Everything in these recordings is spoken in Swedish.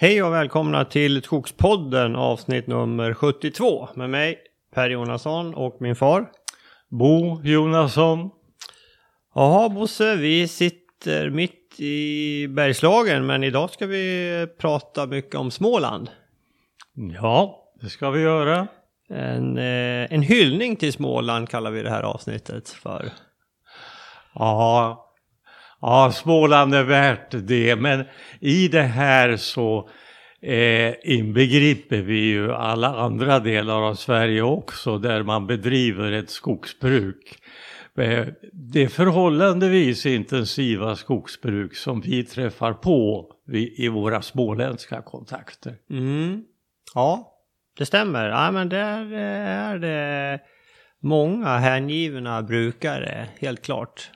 Hej och välkomna till Skogspodden avsnitt nummer 72 med mig Per Jonasson och min far. Bo Jonasson. Jaha Bosse, vi sitter mitt i Bergslagen men idag ska vi prata mycket om Småland. Ja, det ska vi göra. En, eh, en hyllning till Småland kallar vi det här avsnittet för. Ja, ja, Småland är värt det, men i det här så eh, inbegriper vi ju alla andra delar av Sverige också där man bedriver ett skogsbruk. Eh, det förhållandevis intensiva skogsbruk som vi träffar på i våra småländska kontakter. Mm. Ja, det stämmer. Ja, men där eh, är det många hängivna brukare, helt klart.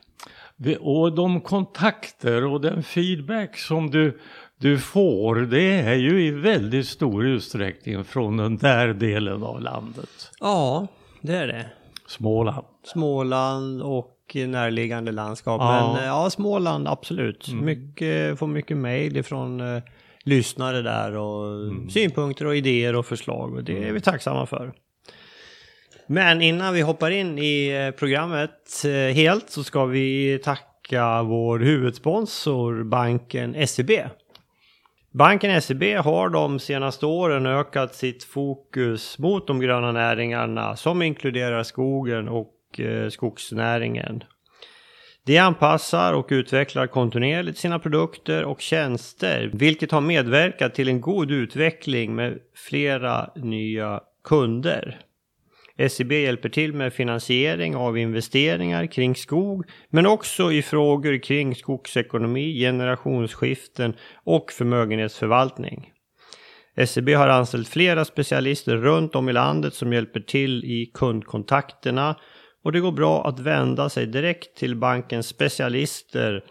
Och de kontakter och den feedback som du, du får det är ju i väldigt stor utsträckning från den där delen av landet. Ja, det är det. Småland. Småland och närliggande landskap. Ja. Men ja, Småland absolut. Mm. Mycket, får mycket mejl ifrån uh, lyssnare där och mm. synpunkter och idéer och förslag och det är vi mm. tacksamma för. Men innan vi hoppar in i eh, programmet eh, helt så ska vi tacka vår huvudsponsor banken SEB. Banken SEB har de senaste åren ökat sitt fokus mot de gröna näringarna som inkluderar skogen och eh, skogsnäringen. De anpassar och utvecklar kontinuerligt sina produkter och tjänster, vilket har medverkat till en god utveckling med flera nya kunder. SEB hjälper till med finansiering av investeringar kring skog, men också i frågor kring skogsekonomi, generationsskiften och förmögenhetsförvaltning. SEB har anställt flera specialister runt om i landet som hjälper till i kundkontakterna och det går bra att vända sig direkt till bankens specialister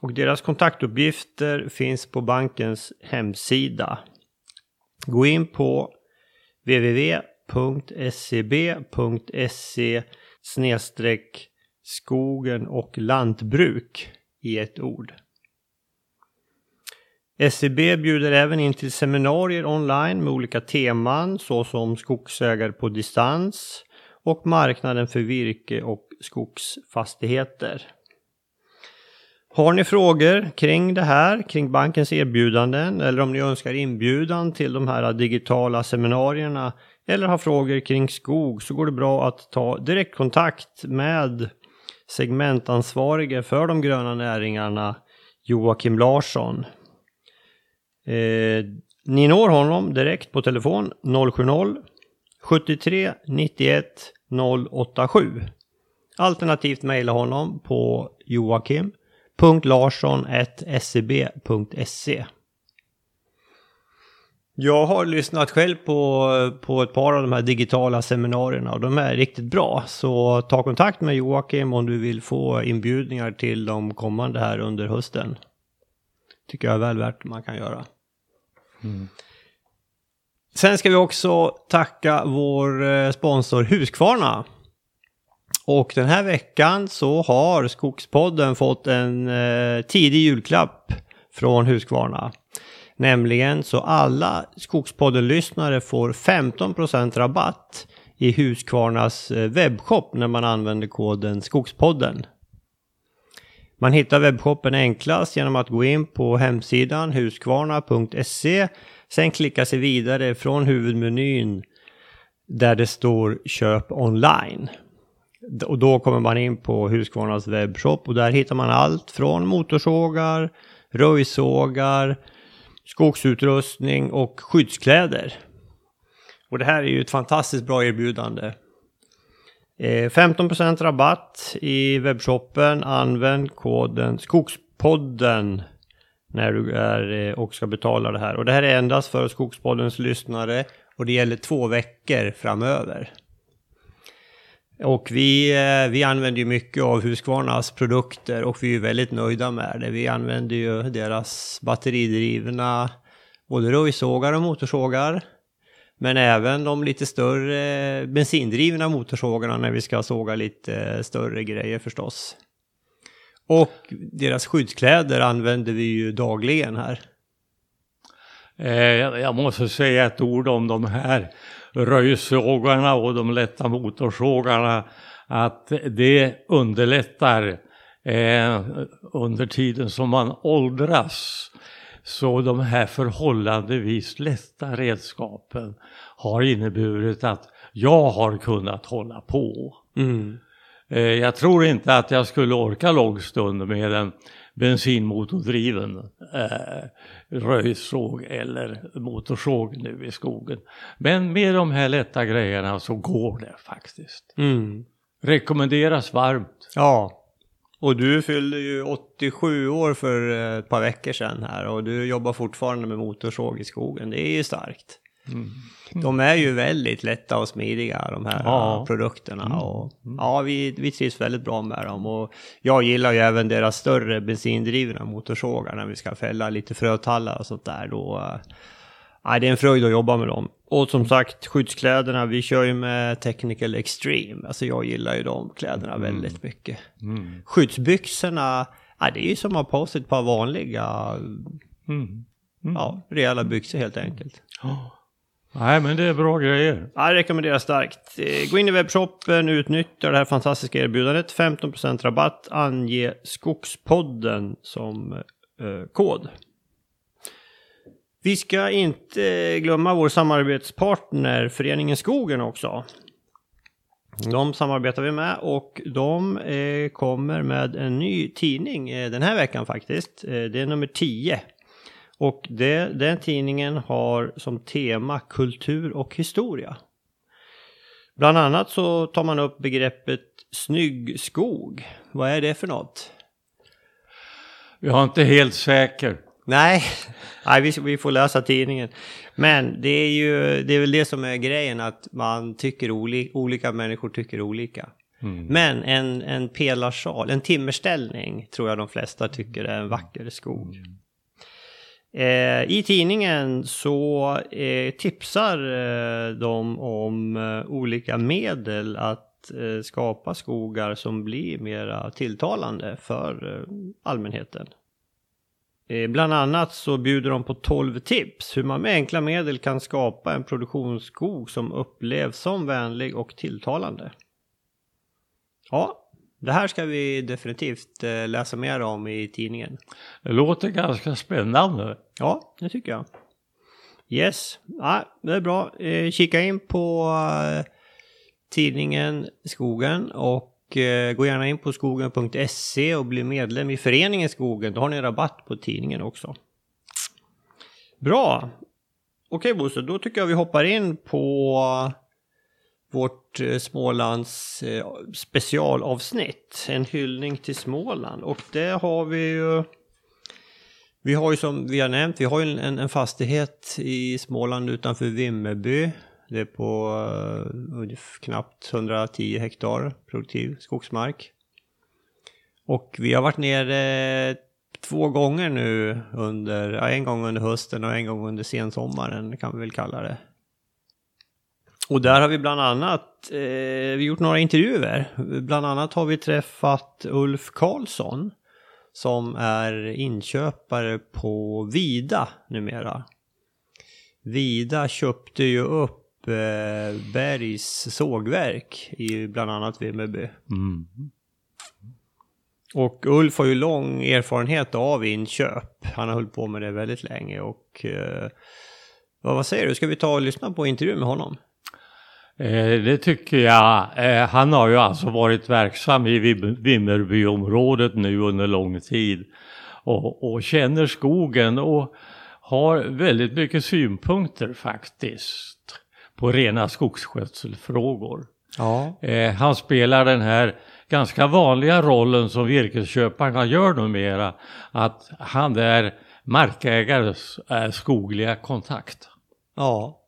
och deras kontaktuppgifter finns på bankens hemsida. Gå in på www.scb.se skogen och lantbruk i ett ord. SCB bjuder även in till seminarier online med olika teman såsom skogsägare på distans, och marknaden för virke och skogsfastigheter. Har ni frågor kring det här, kring bankens erbjudanden eller om ni önskar inbjudan till de här digitala seminarierna eller har frågor kring skog så går det bra att ta direktkontakt med segmentansvarige för de gröna näringarna Joakim Larsson. Eh, ni når honom direkt på telefon 070 73 91 087. Alternativt mejla honom på joakim.larsson.seb.se. Jag har lyssnat själv på, på ett par av de här digitala seminarierna och de är riktigt bra. Så ta kontakt med Joakim om du vill få inbjudningar till de kommande här under hösten. Tycker jag är väl värt man kan göra. Mm. Sen ska vi också tacka vår eh, sponsor Husqvarna. Och den här veckan så har Skogspodden fått en eh, tidig julklapp från Husqvarna. Nämligen så alla Skogspodden-lyssnare får 15% rabatt i Husqvarnas eh, webbshop när man använder koden Skogspodden. Man hittar webbshoppen enklast genom att gå in på hemsidan huskvarna.se Sen klicka sig vidare från huvudmenyn där det står köp online. Och då kommer man in på Husqvarnas webbshop och där hittar man allt från motorsågar, röjsågar, skogsutrustning och skyddskläder. Och det här är ju ett fantastiskt bra erbjudande. Eh, 15% rabatt i webbshoppen. Använd koden Skogspodden när du är eh, och ska betala det här. Och det här är endast för Skogspoddens lyssnare och det gäller två veckor framöver. Och vi, eh, vi använder ju mycket av Husqvarnas produkter och vi är väldigt nöjda med det. Vi använder ju deras batteridrivna både röjsågar och motorsågar. Men även de lite större bensindrivna motorsågarna när vi ska såga lite eh, större grejer förstås. Och deras skyddskläder använder vi ju dagligen här. Eh, jag måste säga ett ord om de här röjsågarna och de lätta motorsågarna. Att det underlättar eh, under tiden som man åldras. Så de här förhållandevis lätta redskapen har inneburit att jag har kunnat hålla på. Mm. Eh, jag tror inte att jag skulle orka lång stund med en bensinmotordriven eh, röjsåg eller motorsåg nu i skogen. Men med de här lätta grejerna så går det faktiskt. Mm. Rekommenderas varmt. Ja. Och du fyllde ju 87 år för ett par veckor sedan här och du jobbar fortfarande med motorsåg i skogen. Det är ju starkt. Mm. De är ju väldigt lätta och smidiga de här ja. produkterna. Mm. Och, ja, vi, vi trivs väldigt bra med dem. Och jag gillar ju även deras större bensindrivna motorsågar när vi ska fälla lite frötallar och sånt där. Då, ja, det är en fröjd att jobba med dem. Och som sagt, skyddskläderna, vi kör ju med Technical Extreme. Alltså jag gillar ju de kläderna mm. väldigt mycket. Mm. Skyddsbyxorna, ja, det är ju som att ha på sig ett par vanliga, mm. Mm. ja, rejäla byxor helt enkelt. Oh. Nej, men det är bra grejer. Jag rekommenderar starkt. Eh, gå in i webbshoppen, utnyttja det här fantastiska erbjudandet. 15% rabatt, ange Skogspodden som eh, kod. Vi ska inte glömma vår samarbetspartner Föreningen Skogen också. De samarbetar vi med och de eh, kommer med en ny tidning eh, den här veckan faktiskt. Eh, det är nummer 10. Och det, den tidningen har som tema kultur och historia. Bland annat så tar man upp begreppet snygg skog. Vad är det för något? Jag är inte helt säker. Nej, Nej vi, vi får läsa tidningen. Men det är ju det är väl det som är grejen att man tycker olika, olika människor tycker olika. Mm. Men en, en pelarsal, en timmerställning tror jag de flesta tycker är en vacker skog. Mm. Eh, I tidningen så eh, tipsar eh, de om eh, olika medel att eh, skapa skogar som blir mera tilltalande för eh, allmänheten. Eh, bland annat så bjuder de på 12 tips hur man med enkla medel kan skapa en produktionsskog som upplevs som vänlig och tilltalande. Ja, det här ska vi definitivt eh, läsa mer om i tidningen. Det låter ganska spännande. Ja, det tycker jag. Yes, ja, det är bra. Eh, kika in på eh, tidningen Skogen och eh, gå gärna in på skogen.se och bli medlem i föreningen Skogen. Då har ni rabatt på tidningen också. Bra! Okej Bosse, då tycker jag vi hoppar in på eh, vårt eh, Smålands eh, specialavsnitt. En hyllning till Småland. Och det har vi ju... Vi har ju som vi har nämnt, vi har ju en, en fastighet i Småland utanför Vimmerby. Det är på uh, knappt 110 hektar produktiv skogsmark. Och vi har varit nere två gånger nu under, ja, en gång under hösten och en gång under sensommaren kan vi väl kalla det. Och där har vi bland annat eh, vi gjort några intervjuer. Bland annat har vi träffat Ulf Karlsson som är inköpare på Vida numera. Vida köpte ju upp eh, Bergs sågverk i bland annat Vimmerby. Mm. Och Ulf har ju lång erfarenhet av inköp. Han har hållit på med det väldigt länge och eh, vad säger du, ska vi ta och lyssna på intervjun med honom? Eh, det tycker jag. Eh, han har ju alltså varit verksam i Vimmerbyområdet nu under lång tid och, och känner skogen och har väldigt mycket synpunkter faktiskt på rena skogsskötselfrågor. Ja. Eh, han spelar den här ganska vanliga rollen som virkesköparna gör numera, att han är markägares skogliga kontakt. Ja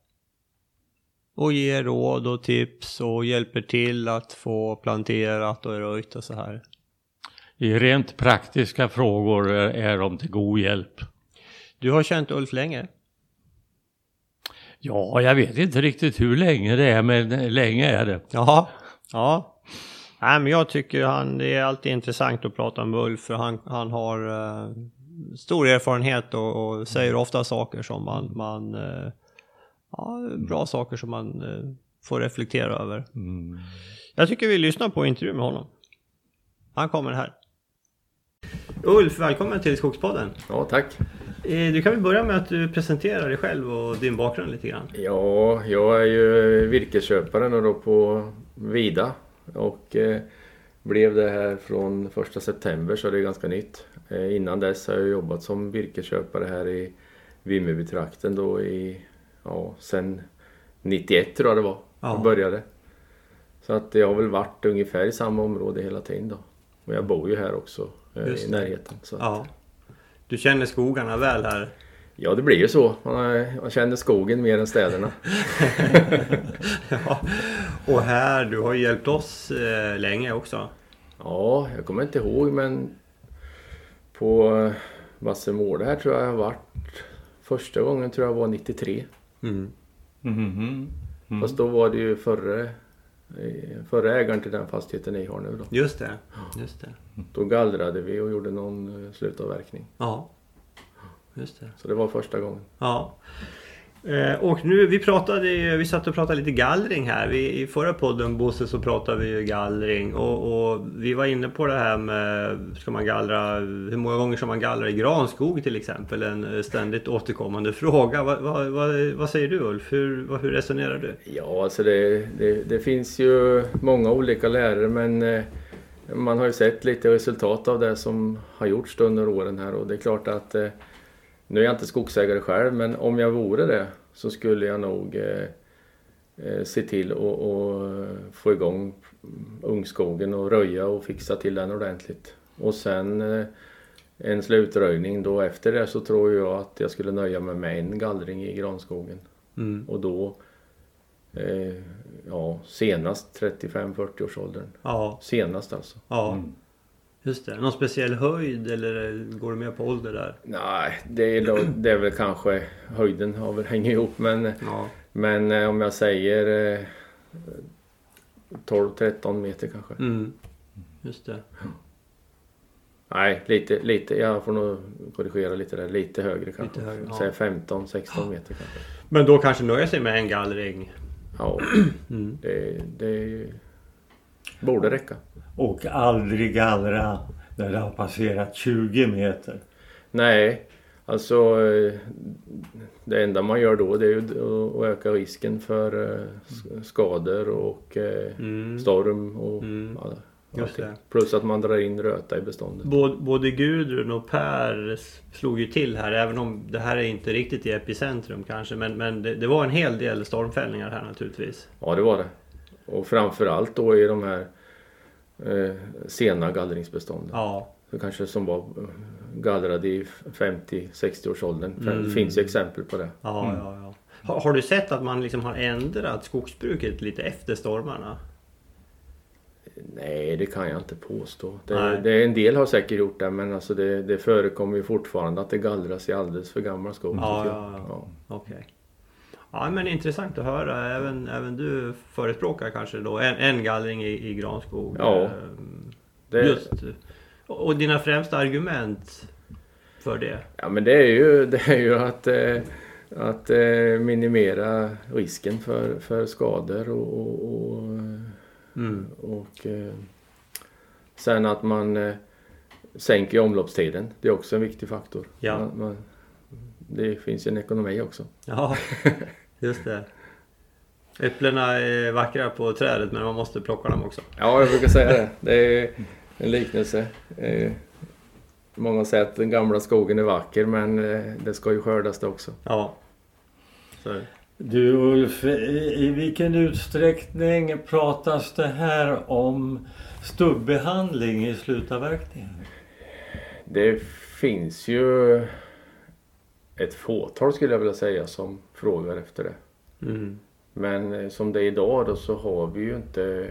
och ger råd och tips och hjälper till att få planterat och röjt och så här. I rent praktiska frågor är, de till god hjälp. Du har känt Ulf länge? Ja, jag vet inte riktigt hur länge det är, men länge är det. Jaha, ja. Nej, men jag tycker han, det är alltid intressant att prata med Ulf, för han, han har uh, stor erfarenhet och, och säger ofta saker som man, man eh, ja, bra saker som man eh, får reflektera över. Mm. Jag tycker vi lyssnar på intervjun med honom. Han kommer här. Ulf, välkommen till Skogspodden. Ja, tack. Eh, du kan väl börja med att du presenterar dig själv och din bakgrund lite grann. Ja, jag är ju virkesköpare då på Vida och eh, blev det här från första september så det är ganska nytt. Eh, innan dess har jag jobbat som virkesköpare här i Vimmerbytrakten då i, ja, sen 91 tror jag det var, ja. jag började. Så att jag har väl varit ungefär i samma område hela tiden då. Och jag bor ju här också eh, i närheten. Så ja. Du känner skogarna väl här? Ja, det blir ju så. Man, man känner skogen mer än städerna. ja. Och här, du har ju hjälpt oss eh, länge också. Ja, jag kommer inte ihåg men på eh, Vassemård här tror jag jag har varit första gången tror jag var 93. Mm. Mm -hmm. mm. Fast då var det ju förre, förre ägaren till den fastigheten ni har nu då. Just det. Just det. Då gallrade vi och gjorde någon eh, slutavverkning. Ja. Just det. Så det var första gången. Ja. Eh, och nu, vi pratade vi satt och pratade lite gallring här. Vi, I förra podden Bosse så pratade vi ju gallring och, och, vi var inne på det här med ska man gallra, hur många gånger ska man gallra i granskog till exempel? En eh, ständigt återkommande fråga. Vad, va, va, vad säger du Ulf? Hur, hur resonerar du? Ja, alltså det, det, det finns ju många olika lärare men eh, man har ju sett lite resultat av det som har gjorts under åren här och det är klart att eh, nu är jag inte skogsägare själv men om jag vore det så skulle jag nog eh, eh se till att få igång ungskogen och röja och fixa till den ordentligt. Och sen eh, en slutröjning då efter det så tror jag att jag skulle nöja mig med en gallring i granskogen. Mm. Och då eh, ja, senast 35-40 års åldern. Ja. Senast alltså. Ja. Mm. Just det. Någon speciell höjd eller går du med på ålder där? Nej, det är, då, det är väl kanske höjden har väl hänger ihop men, ja. men eh, om jag säger eh, 12-13 meter kanske. Mm. Just det. Nej, lite, lite, jag får nog korrigera lite där. Lite högre kanske. Lite högre, ja. Säg 15-16 meter kanske. Men då kanske nöjer sig med en gallring? Ja, mm. det, det borde räcka. Och aldrig gallra när det har passerat 20 meter? Nej, alltså eh, det enda man gör då det är ju att öka risken för eh, skador och eh, mm. storm och mm. Plus att man drar in röta i beståndet. Både, både Gudrun och Per slog ju till här även om det här är inte riktigt i epicentrum kanske men, men det, det var en hel del stormfällningar här naturligtvis. Ja det var det. Och framförallt då i de här eh, sena gallringsbestånden. Ja. Så kanske som var eh, gallrade i 50-60 års åldern. Mm. Det finns ju exempel på det. Ja, mm. ja, ja. Har, har, du sett att man liksom har ändrat skogsbruket lite efter stormarna? Nej, det kan jag inte påstå. Det, det, en del har säkert gjort det men alltså det, det förekommer ju fortfarande att det gallras i alldeles för gammal skog. Ja, ja, ja. ja. Okej. Okay. Ja men intressant att höra. Även, även du förespråkar kanske då en, en gallring i, i granskog. Ja. Ehm, det... Just. Och dina främsta argument för det? Ja men det är ju, det är ju att, eh, att eh, minimera risken för, för skador och, och, mm. och eh, sen att man sänker omloppstiden. Det är också en viktig faktor. Ja. Man, man, det finns ju en ekonomi också. Ja, just det. Äpplena är vackra på trädet men man måste plocka dem också. Ja, jag brukar säga det. Det är en liknelse. Många säger att den gamla skogen är vacker men eh, det ska ju skördas det också. Ja. Så. Du Ulf, i vilken utsträckning pratas det här om stubbehandling i slutavverkningen? Det finns ju ett fåtal skulle jag vilja säga som frågar efter det. Mm. Men eh, som det är idag då så har vi ju inte,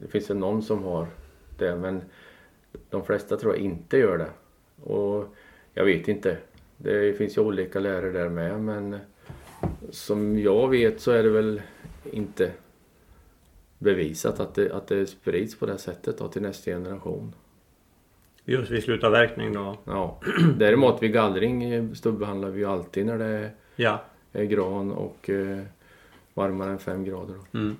det finns ju någon som har det men de flesta tror jag inte gör det. Och jag vet inte. Det finns ju olika lärare där med men som jag vet så är det väl inte bevisat att det, att det sprids på det sättet då, till nästa generation. Just vid slutavverkning då? Ja. Däremot vid gallring eh, stubbbehandlar vi ju alltid när det är, Ja. Är gran och eh, varmare än 5 grader. Mm.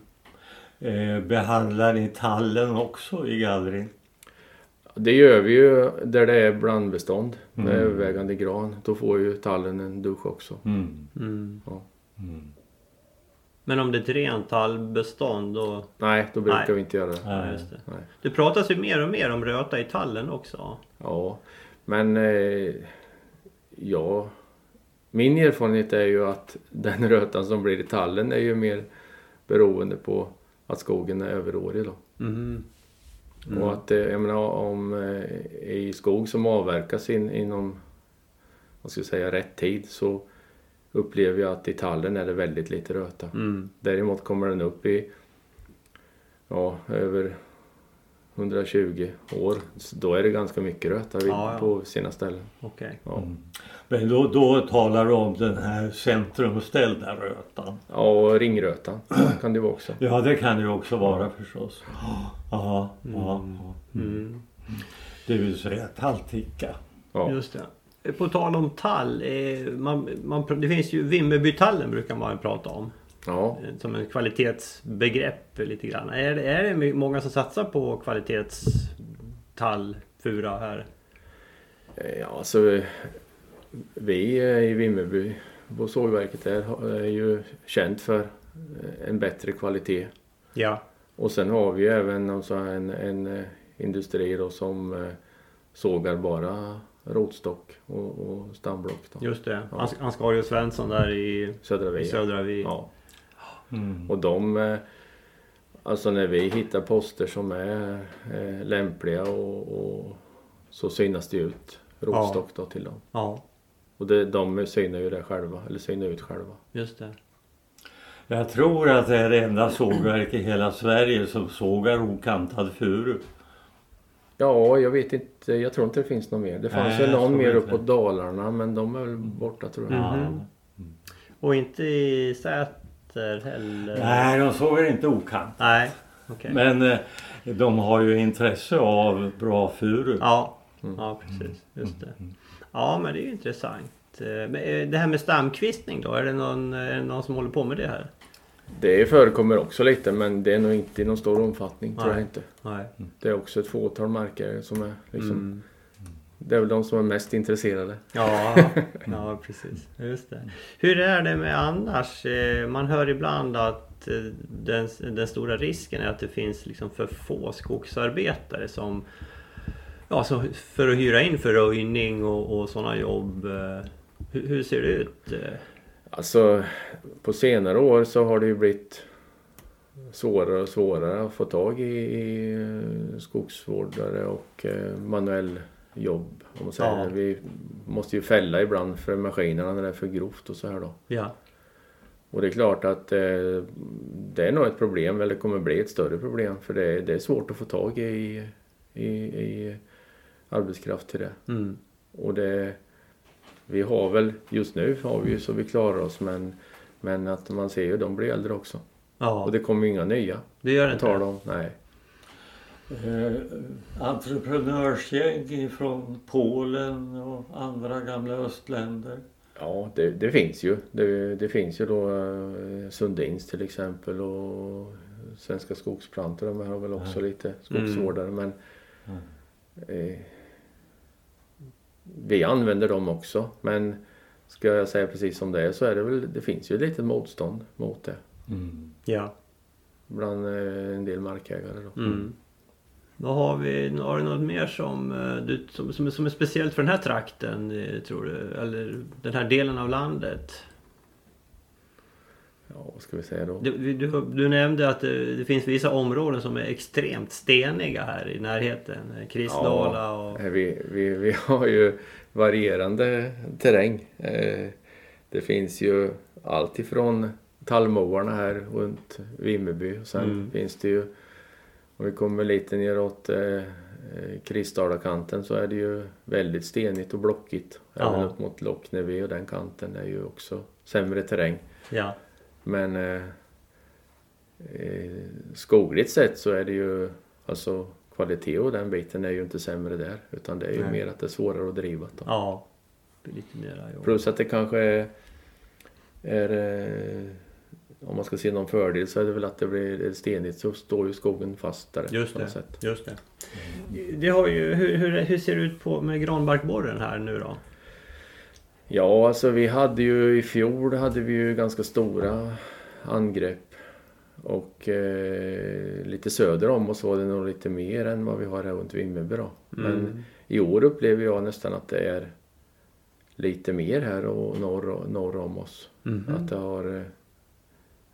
Eh, behandlar ni tallen också i gallring? Det gör vi ju där det är blandbestånd med Mm. övervägande gran. Då får ju tallen en dusch också. Mm. Mm. Ja. Mm. Men om det är ett rent tallbestånd då... Nej, då brukar Nej. vi inte göra det. Ja, Nej. just det. Nej. det pratas ju mer och mer om röta i tallen också. Ja, men eh, ja, min erfarenhet är ju att den rötan som blir i tallen är ju mer beroende på att skogen är överårig då. Mm. Och att eh, jag menar om eh, i skog som avverkas in, inom vad ska jag säga, rätt tid så upplever jag att i tallen är det väldigt lite röta. Mm. Däremot kommer den upp i ja, över 120 år. Så då är det ganska mycket röta vid, Ja, ja. på sina ställen. Okej. Ja. Men då, då talar du om den här centrumställda rötan. ja, och ringrötan kan det vara också. Ja det kan det ju också vara förstås. Ja, ja, ja. Mm. Det vill säga tallticka. Ja. Just det. På tal om tall. Eh, man, man, det finns ju Vimmerbytallen brukar man prata om. Ja, Som en kvalitetsbegrepp lite grann. Är det, är det många som satsar på kvalitetstall, fura här? Eh, ja alltså vi i Vimmerby på sågverket där är ju känt för eh, en bättre kvalitet. Ja. Och sen har vi ju även alltså en, en eh, industri då som sågar bara rotstock och, och stamblock. Då. Just det. Ja. Ans- Ansgarius Svensson där i, Södra i Via. Södra Vi. Ja. Mm. Och de, eh, alltså när vi hittar poster som är eh, lämpliga och, och så synas det ut rotstock då till dem. ja, Och det, de synar ju det själva, eller synar ut själva. just det. Jag tror att det är det enda sågverk i hela Sverige som sågar okantad furu. Ja, jag vet inte, jag tror inte det finns någon mer. Det fanns Nej, ju någon mer uppåt. Dalarna men de är väl borta tror jag. Mhm. Och inte i Säter heller? Nej, de sågar inte okant. Nej, okej. Men eh, de har ju intresse av bra furu. Ja, Mm. ja precis. Just det. Ja, men det är ju intressant. Eh, Men eh, det här med stamkvistning då, är det någon, är det någon som håller på med det här? Det förekommer också lite men det är nog inte i någon stor omfattning tror jag Nej. inte. Nej. Det är också ett fåtal markägare som är liksom, Mm. Det är väl de som är mest intresserade. Ja, ja, precis. Just det. Hur är det med annars? Eh, Man hör ibland att eh, den, den stora risken är att det finns liksom för få skogsarbetare som Ja, så för att hyra in för röjning och, och sådana jobb. eh, Hur, hur ser det ut? Alltså på senare år så har det ju blivit svårare och svårare att få tag i, i skogsvårdare och manuell jobb. Om man säger. Ja. Vi måste ju fälla ibland för maskinerna när det är för grovt och så här då. Ja, Och det är klart att eh, det är nog ett problem, eller kommer bli ett större problem för det är, det är svårt att få tag i, i, i arbetskraft till det. mm. Och det, vi har väl, just nu har vi ju så vi klarar oss men, men att man ser ju de blir äldre också. ja Och det kommer ju inga nya det gör det inte. om. Nej. Eh, entreprenörsgäng från Polen och andra gamla östländer. Ja, det, det finns ju. Det, det finns ju då eh, Sundins till exempel och Svenska Skogsplantor. De har väl också lite skogsvårdare men eh, vi använder dem också. Men ska jag säga precis som det är så är det väl, det finns ju ett litet motstånd mot det. Mm. Ja. Bland eh, en del markägare då. Mm. Vad har vi? Har du något mer som, eh, du, som, som, som är speciellt för den här trakten eh, tror du? Eller den här delen av landet? Ja, vad ska vi säga då? Du, du, du nämnde att det, det finns vissa områden som är extremt steniga här i närheten. Eh, Kristdala och... Eh, Vi, vi, vi har ju varierande terräng. Eh, Det finns ju allt ifrån tallmoarna här runt Vimmerby. Och sen Mm. finns det ju, om vi kommer lite neråt eh, eh, Kristdalakanten så är det ju väldigt stenigt och blockigt. Ja. Även upp mot Lockneby och den kanten är ju också sämre terräng. Ja. Men eh, eh, skogligt sett så är det ju alltså kvalitet och den biten är ju inte sämre där. Utan det är ju Nej. mer att det är svårare att driva. Då. Ja. Lite mera. Plus att det kanske är, är eh, om man ska se någon fördel så är det väl att det blir stenigt så står ju skogen fastare. Just på det. Just det. det har ju, hur, hur, hur ser det ut på, med granbarkborren här nu då? Ja, alltså vi hade ju i fjol hade vi ju ganska stora angrepp. Och eh, lite söder om oss var det nog lite mer än vad vi har här runt Vimmerby då. Men Mm. i år upplever jag nästan att det är lite mer här och norr, norr om oss. Mhm. Att det har...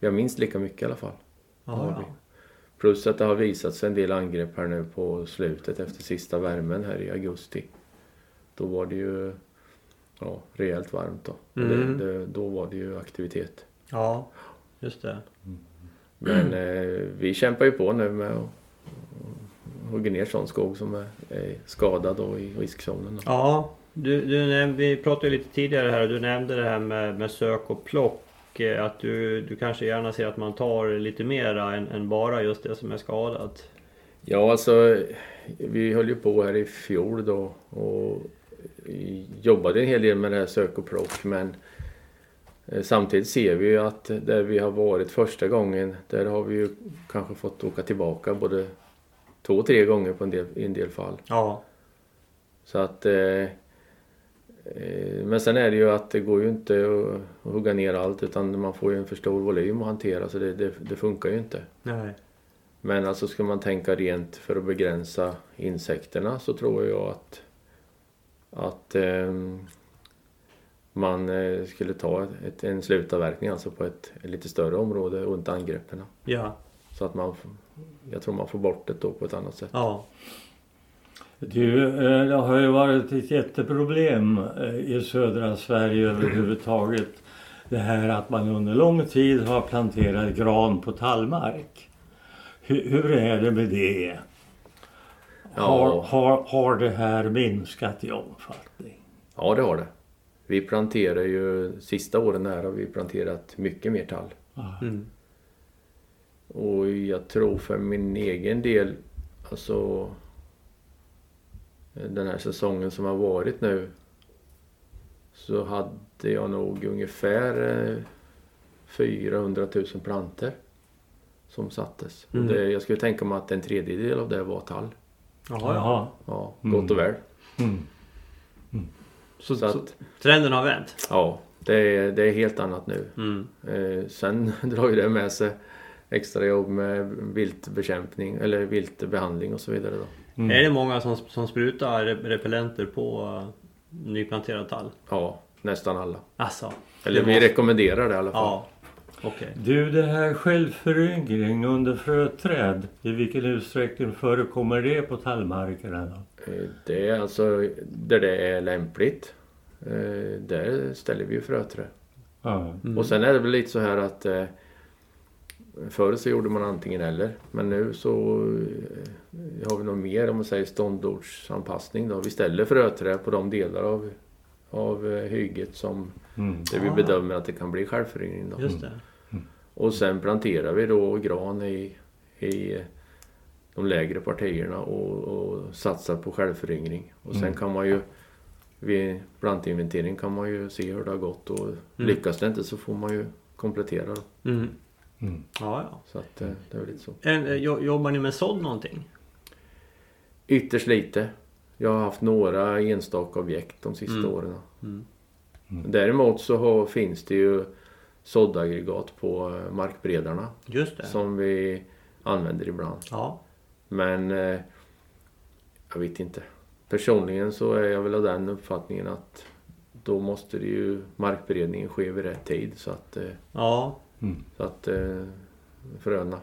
Vi har minst lika mycket i alla fall. Ja. Plus att det har visat sig en del angrepp här nu på slutet efter sista värmen här i augusti. Då var det ju ja, rejält varmt då. Och Mm. Det, det, då var det ju aktivitet. ja, just det. Men eh, vi kämpar ju på nu med att hugga ner sån skog som är, är skadad då i riskzonen. Då. Ja, du, du näm- vi pratade ju lite tidigare här och du nämnde det här med, med sök och plock. Eh, Att du, du kanske gärna ser att man tar lite mera än, än bara just det som är skadat. Ja, alltså vi höll ju på här i fjol då och jobbade en hel del med det här sök och plock men eh, samtidigt ser vi ju att där vi har varit första gången där har vi ju kanske fått åka tillbaka både två, tre gånger på en del, i en del fall. Ja, Så att eh, men sen är det ju att det går ju inte att, hugga ner allt utan man får ju en för stor volym att hantera så det, det, det funkar ju inte. nej. Men alltså ska man tänka rent för att begränsa insekterna så tror jag att, att ehm, man eh, skulle ta ett, en slutavverkning alltså på ett, ett lite större område runt angreppen. Ja, Så att man, jag tror man får bort det då på ett annat sätt. ja, Du, eh, det har ju varit ett jätteproblem eh, i södra Sverige överhuvudtaget. Det här att man under lång tid har planterat gran på tallmark. Hur, hur är det med det? Har, Ja. har, har det här minskat i omfattning? Ja, det har det. Vi planterar ju, sista åren här har vi planterat mycket mer tall. Mm. Och jag tror för min egen del, alltså den här säsongen som har varit nu så hade jag nog ungefär eh, 400 000 planter som sattes. Mm. Det, jag skulle tänka mig att en tredjedel av det var tall. Jaha, ja. Jaha. Ja, Mm. gott och väl. Mm. Så, Så så att, trenden har vänt? ja, det är, det är helt annat nu. Mm. Eh, sen drar ju det med sig extra jobb med viltbekämpning eller viltbehandling och så vidare då. Mm. Är det många som, som sprutar rep- repellenter på uh, nyplanterad tall? Ja, nästan alla. Alltså, Eller vi måste- rekommenderar det i alla fall. Ja, okej. Du, det här självföryngring under fröträd, i vilken utsträckning förekommer det på tallmarkerna? Då? Eh, Det är alltså där det är lämpligt. eh, Där ställer vi ju fröträ. Ja. Mm. Och sen är det väl lite så här att eh, Förr så gjorde man antingen eller. Men nu så eh, har vi nog mer om man säger ståndortsanpassning då. Vi ställer fröträ på de delar av, av eh, hygget som Mm. där vi Ah. bedömer att det kan bli självföryngring. Just det. Och sen planterar vi då gran i, i de lägre partierna och, och satsar på självföryngring. Och sen Mm. kan man ju vid plantinventering kan man ju se hur det har gått och lyckas det inte så får man ju komplettera. Då. Mm. Mm. Ja, ja. Så att eh, det är väl lite så. En, eh, jo- jobbar ni med sådd någonting? Ytterst lite. Jag har haft några enstaka objekt de sista Mm. åren. Mm. Däremot så har, finns det ju såddaggregat på eh, markbredarna Just det. som vi använder ibland. Ja. Men eh, jag vet inte. Personligen så är jag väl av den uppfattningen att då måste det ju markberedningen ske vid rätt tid så att, eh, Ja. Mm. så att eh, fröna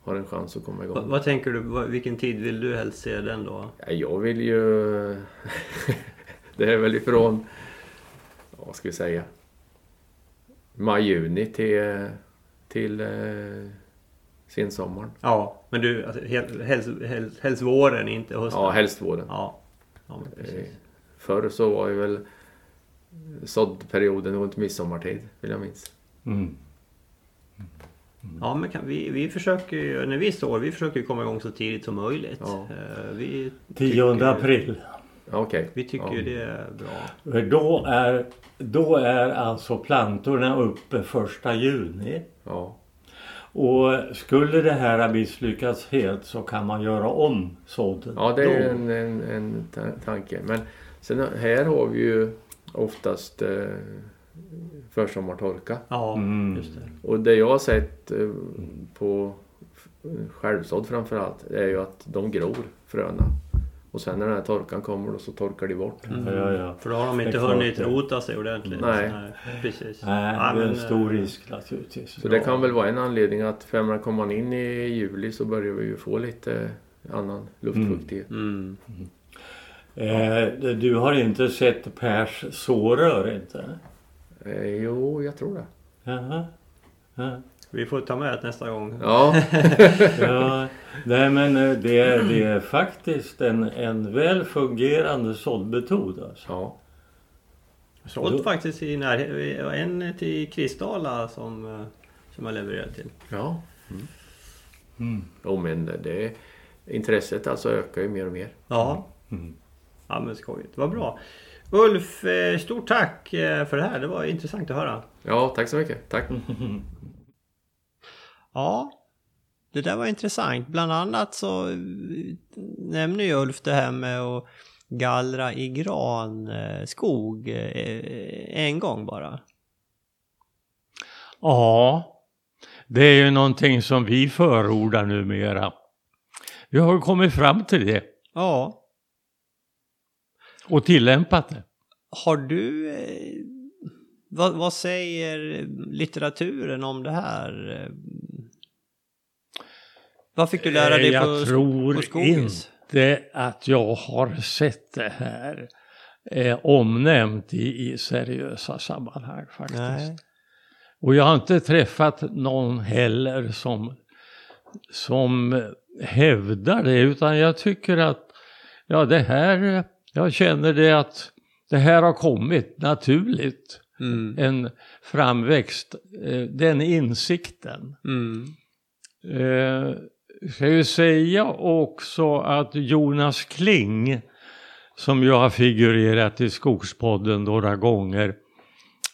har en chans att komma Va, igång. vad tänker du? Va, vilken tid vill du helst se den då? Ja, jag vill ju... det är väl ifrån, vad ska vi säga, maj-juni till, till eh, sensommaren. Ja, men du, alltså, hel, helst, helst, helst våren, inte hösten? Ja, helst våren. Ja, ja men Eh, precis. Förr så var ju väl såddperioden runt midsommartid, vill jag minnas. Mm. Ja, men kan, vi, vi försöker ju, när vi står, vi försöker komma igång så tidigt som möjligt. Ja. Eh, Vi 10 tycker- april. Okej. Vi tycker ja. det är bra. För Då är, då är alltså plantorna uppe första juni. Ja. Och skulle det här ha misslyckats helt så kan man göra om sådden. ja, det är en, en, en ta- tanke. Men sen här har vi ju oftast eh, försommartorka. Ja, Mm. just det. Och det jag har sett eh, på självsådd framförallt är ju att de gror fröna. Och sen när den här torkan kommer då så torkar de bort. Ja, ja, ja. För då har de inte hunnit rota sig ordentligt. Nej. precis. Nej, Ja, det är en stor eh, risk naturligtvis. Så det kan väl vara en anledning att för kommer man in i juli så börjar vi ju få lite annan luftfuktighet. Mm. Eh, du har inte sett Pers sårör inte? Eh, jo, jag tror det. Jaha. Ja. Vi får ta med det nästa gång. Ja, Ja, nej men eh, det, det är faktiskt en, en väl fungerande såddmetod alltså. ja. Sålt faktiskt i närheten. En till Kristala som, eh, som jag levererat till. ja. Mm. Jo, men det, det, intresset alltså ökar ju mer och mer. Ja. Mm. Ja men skojigt. Vad bra. Ulf, eh, stort tack eh, för det här. Det var intressant att höra. Ja, tack så mycket. Tack. Ja, det där var intressant. Bland annat så eh, nämner ju Ulf det här med att gallra i granskog en gång bara. Ja, det är ju någonting som vi förordar numera. Vi har kommit fram till det Ja. Och tillämpat det. Har du... Eh, vad, vad säger litteraturen om det här? Vad fick du lära dig Eh, på, Jag tror på Skogis? inte att jag har sett det här eh, omnämnt i, i seriösa sammanhang faktiskt. Nej. Och jag har inte träffat någon heller som, som hävdar det utan jag tycker att ja det här, jag känner det att det här har kommit naturligt. Mm. En framväxt, eh, den insikten. Mm. Eh, ska ju säga också att Jonas Kling som ju har figurerat i Skogspodden några gånger.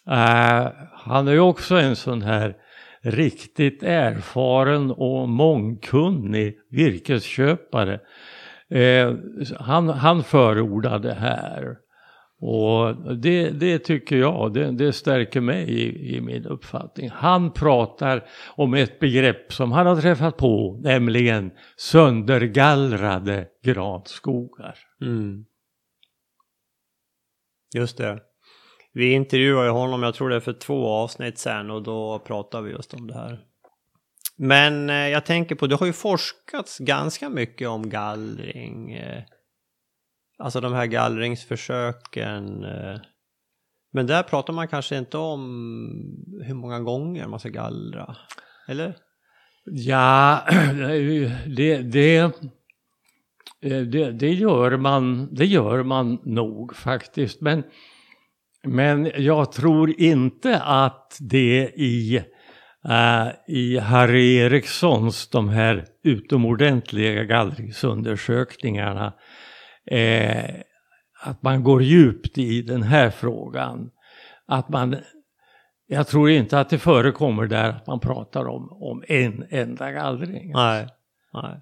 Eh, han är ju också en sån här riktigt erfaren och mångkunnig virkesköpare. Eh, han, han förordar det här. Och det, det tycker jag, det, det stärker mig i, i min uppfattning. Han pratar om ett begrepp som han har träffat på, nämligen söndergallrade granskogar. Mm. Just det. Vi intervjuade honom, jag tror det är för två avsnitt sen och då pratade vi just om det här. Men eh, jag tänker på, det har ju forskats ganska mycket om gallring. Eh, alltså de här gallringsförsöken. Eh, men där pratar man kanske inte om hur många gånger man ska gallra. Eller? Ja, det, det, eh, det, det, gör man, det gör man nog faktiskt. Men, men jag tror inte att det i, äh, i Harry Erikssons de här utomordentliga gallringsundersökningarna eh, att man går djupt i den här frågan. Att man jag tror inte att det förekommer där att man pratar om, om en enda gallring. Nej. Nej.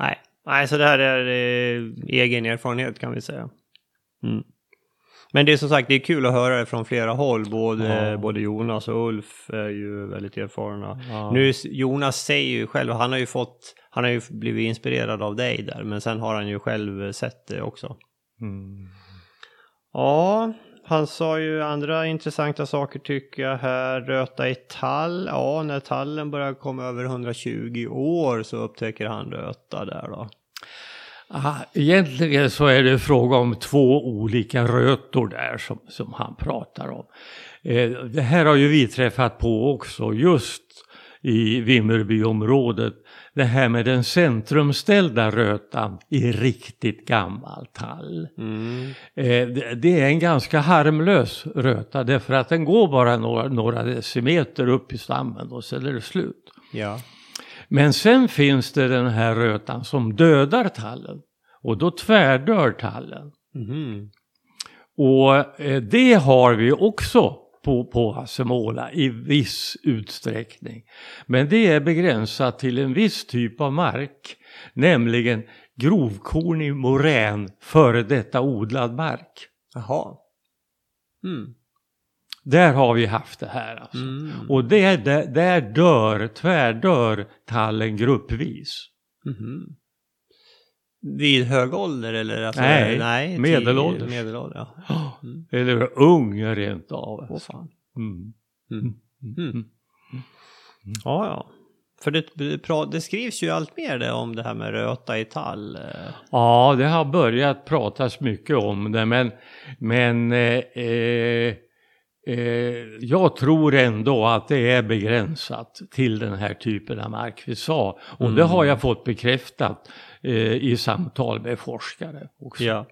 Nej, Nej så det här är eh, egen erfarenhet kan vi säga. Mm. Men det är som sagt, det är kul att höra det från flera håll. Både, Ja. både Jonas och Ulf är ju väldigt erfarna. Ja. Nu, Jonas säger ju själv, han har ju fått, han har ju blivit inspirerad av dig där, men sen har han ju själv sett det också. Mm. Ja, han sa ju andra intressanta saker tycker jag här. Röta i tall. Ja, när tallen börjar komma över 120 år så upptäcker han röta där då. Ah, Egentligen så är det fråga om två olika rötor där som, som han pratar om. Eh, det här har ju vi träffat på också just i Vimmerbyområdet. Det här med den centrumställda rötan i riktigt gammal tall. Mm. Eh, det är en ganska harmlös röta därför att den går bara några, några decimeter upp i stammen och sen är det slut. Ja. Men sen finns det den här rötan som dödar tallen och då tvärdör tallen. Mm. Och eh, det har vi också på, på Hassemåla i viss utsträckning. Men det är begränsat till en viss typ av mark, nämligen grovkornig morän, före detta odlad mark. Jaha. Mm. Där har vi haft det här alltså. Mm. Och det, där, där dör, tvärdör tallen gruppvis. Mm. Vid hög ålder eller? Alltså, nej, nej medelålders. medelålder ja. mm. Eller ung rent av. Åh fan. Mm. Mm. Mm. Ja, ja. För det, det skrivs ju allt mer det om det här med röta i tall. Eh. Ja, det har börjat pratas mycket om det men, men eh, eh, jag tror ändå att det är begränsat till den här typen av mark vi sa. Och mm. det har jag fått bekräftat eh, i samtal med forskare också. Ja,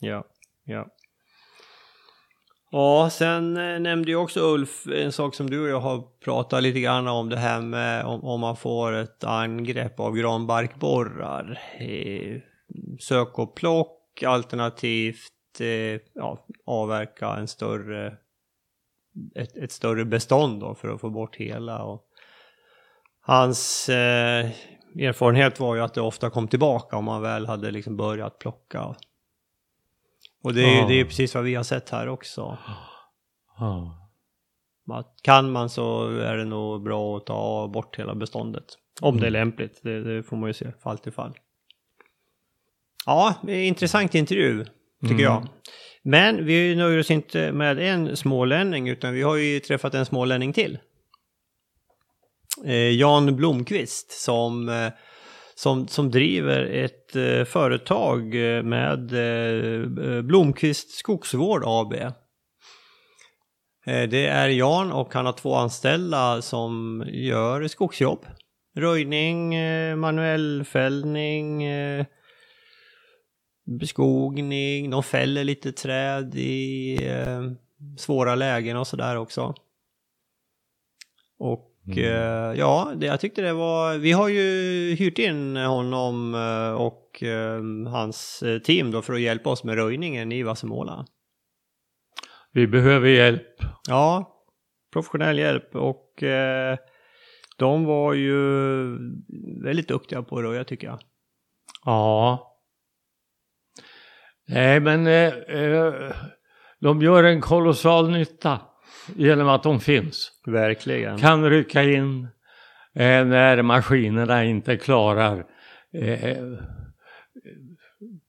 ja, ja. Ja, sen eh, nämnde ju också Ulf en sak som du och jag har pratat lite grann om det här med om, om man får ett angrepp av granbarkborrar. Eh, sök och plock alternativt eh, ja, avverka en större ett, ett, större bestånd då för att få bort hela. Och hans eh, erfarenhet var ju att det ofta kom tillbaka om man väl hade liksom börjat plocka. Och det är, oh. det är precis vad vi har sett här också. Oh. Att kan man så är det nog bra att ta bort hela beståndet. Om mm. det är mm. lämpligt, det, det, får man ju se fall till fall. Ja, intressant intervju tycker mm. jag. Men vi nöjer oss inte med en smålänning utan vi har ju träffat en smålänning till. Eh, Jan Blomqvist som, eh, som, som driver ett eh, företag med Blomqvist Skogsvård AB. Det är Jan och han har två anställda som gör skogsjobb. Röjning, manuell fällning, beskogning, de fäller lite träd i svåra lägen och sådär också. Och Mm. Eh, ja, det, jag tyckte det var, vi har ju hyrt in honom eh, och eh, hans team då för att hjälpa oss med röjningen i Vassemåla. Vi behöver hjälp. Ja, professionell hjälp och de var ju väldigt duktiga på att röja tycker jag. Ja. Nej men eh, de gör en kolossal nytta genom att de finns. Verkligen. Kan rycka in eh, när maskinerna inte klarar. Eh,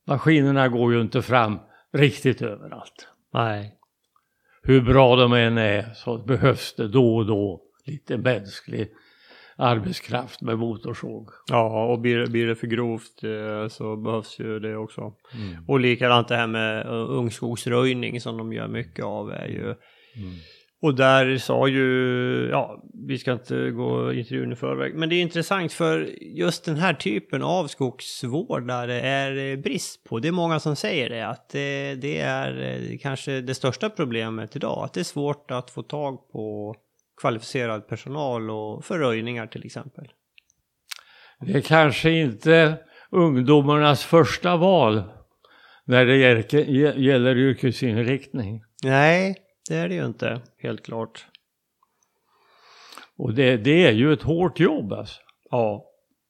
maskinerna går ju inte fram riktigt överallt. Nej. Hur bra de än är så behövs det då och då lite mänsklig arbetskraft med motorsåg. Ja, och blir, blir det för grovt eh, så behövs ju det också. Mm. Och likadant det här med uh, ungskogsröjning som de gör mycket av är ju mm. Och där sa ju, ja, vi ska inte gå intervjun i förväg, men det är intressant för just den här typen av skogsvård där det är brist på. Det är många som säger det, att det, det är kanske det största problemet idag, att det är svårt att få tag på kvalificerad personal och för röjningar till exempel. Det är kanske inte ungdomarnas första val när det gäller yrkesinriktning. Nej, det är det ju inte, helt klart. Och det, det är ju ett hårt jobb alltså. Ja,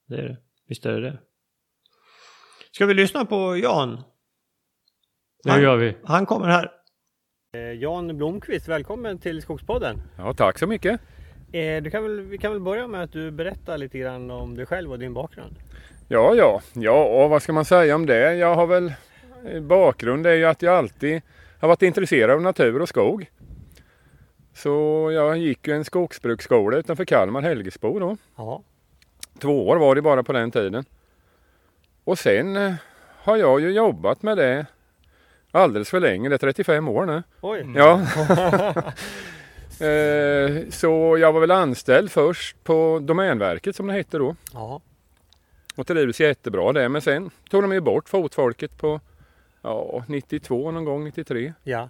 det är det. Visst är det det. Ska vi lyssna på Jan? Det gör vi. Han kommer här. Eh, Jan Blomqvist, välkommen till Skogspodden. Ja, tack så mycket. Eh, du kan väl, vi kan väl börja med att du berättar lite grann om dig själv och din bakgrund. Ja, ja, ja, och vad ska man säga om det? Jag har väl bakgrund är ju att jag alltid har varit intresserad av natur och skog. Så jag gick ju en skogsbruksskola utanför Kalmar, Helgesbo då. Ja. Två år var det bara på den tiden. Och sen eh, har jag ju jobbat med det alldeles för länge, det är 35 år nu. Oj! Ja. Eh, så jag var väl anställd först på Domänverket som det hette då. Ja. Och trivdes jättebra där. Men sen tog de ju bort fotfolket på ja, 92 någon gång, 93. Ja.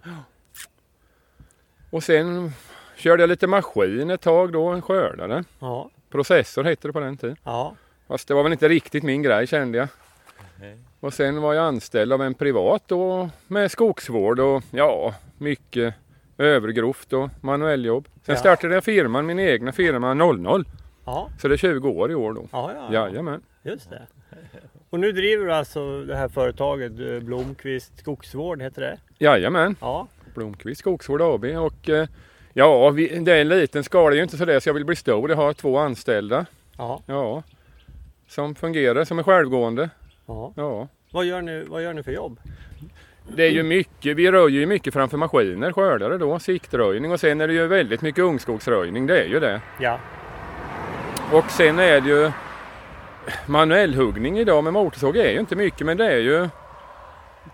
Och sen körde jag lite maskin ett tag då, en skördare. Ja. Processor hette det på den tiden. Ja. Fast det var väl inte riktigt min grej kände jag. Och sen var jag anställd av en privat då med skogsvård och ja, mycket övergrovt och manuelljobb. Sen Ja. startade jag firman, min egna firma 00. Ja. Så det är 20 år i år då. Ja, ja. Jajamän. Just det. Och nu driver du alltså det här företaget eh, Blomqvist Skogsvård, heter det? Jajamän. Ja. Blomqvist Skogsvård AB och eh, ja, vi, det är en liten skala. Det är ju inte så det så jag vill bli stor. Jag har två anställda. Ja. Ja. Som fungerar, som är självgående. Ja. Ja. Vad, gör ni, vad gör ni för jobb? Det är ju mycket, vi röjer ju mycket framför maskiner, skördare då, siktröjning och sen är det ju väldigt mycket ungskogsröjning, det är ju det. Ja. Och sen är det ju manuellhuggning idag med motorsåg är ju inte mycket men det är ju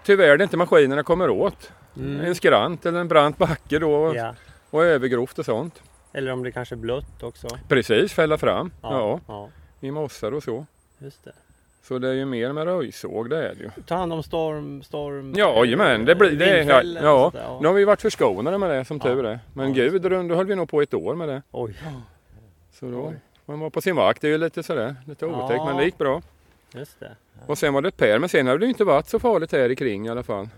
tyvärr det inte maskinerna kommer åt. En skrant eller en brant backe då Mm. ja. och övergrovt och sånt. Eller om det kanske är blött också? Precis, fälla fram. Ja. ja. i mossar och så. Just det. Så det är ju mer med röjsåg, det är det ju. Ta hand om storm, storm... Ja, jajamän, det blir det. Ja, vindfällor och ja. Nu har vi varit förskonade med det som Ja. tur är. Men Ja. gud, då höll vi nog på ett år med det. Oj, Så då, Oj. man var på sin vakt, det är ju lite sådär, lite Ja. otäckt, men det gick bra. just det. Och sen var det Per, men sen har det ju inte varit så farligt här i kring i alla fall.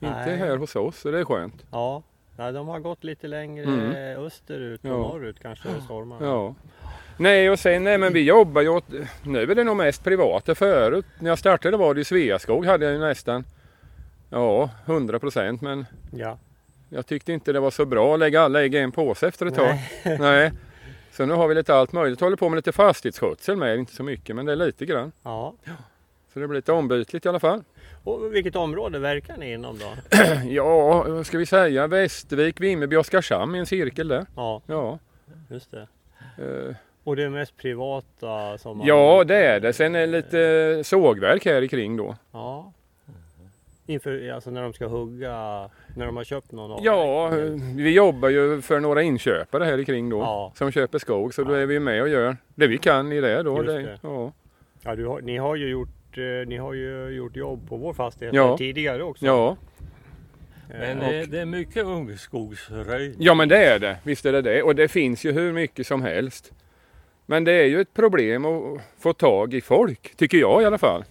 Inte Nej. här hos oss, så det är skönt. Ja. ja, de har gått lite längre Mm. österut och Ja. norrut kanske stormar. Ja. Nej, och sen, nej men vi jobbar ju åt, nu är det nog mest privata. Förut, när jag startade var det ju Sveaskog, hade jag ju nästan, ja, 100 procent, men Ja. jag tyckte inte det var så bra att lägga alla ägg i en påse efter ett tag. Nej. Nej. Så nu har vi lite allt möjligt. Håller på med lite fastighetsskötsel med, inte så mycket men det är lite grann. ja. Så det blir lite ombytligt i alla fall. Och vilket område verkar ni inom då? Ja, vad ska vi säga? Västervik, Vimmerby, Oskarshamn i en cirkel där. Ja, Ja. just det. Eh, Och det är mest privata som man... ja, det är det. Sen är det lite sågverk här i kring då. Ja. Inför, alltså när de ska hugga, när de har köpt någon av Ja, vi jobbar ju för några inköpare här i kring då. Ja. Som köper skog. Så då är vi med och gör det vi kan i det då. Just Det, det. Ja. Ja, du har, ni har ju gjort, eh, ni har ju gjort jobb på vår fastighet Ja. tidigare också. ja. Eh, Men det, det är mycket ungskogsröjning. Ja men det är det, visst är det det. Och det finns ju hur mycket som helst. Men det är ju ett problem att få tag i folk, tycker jag i alla fall.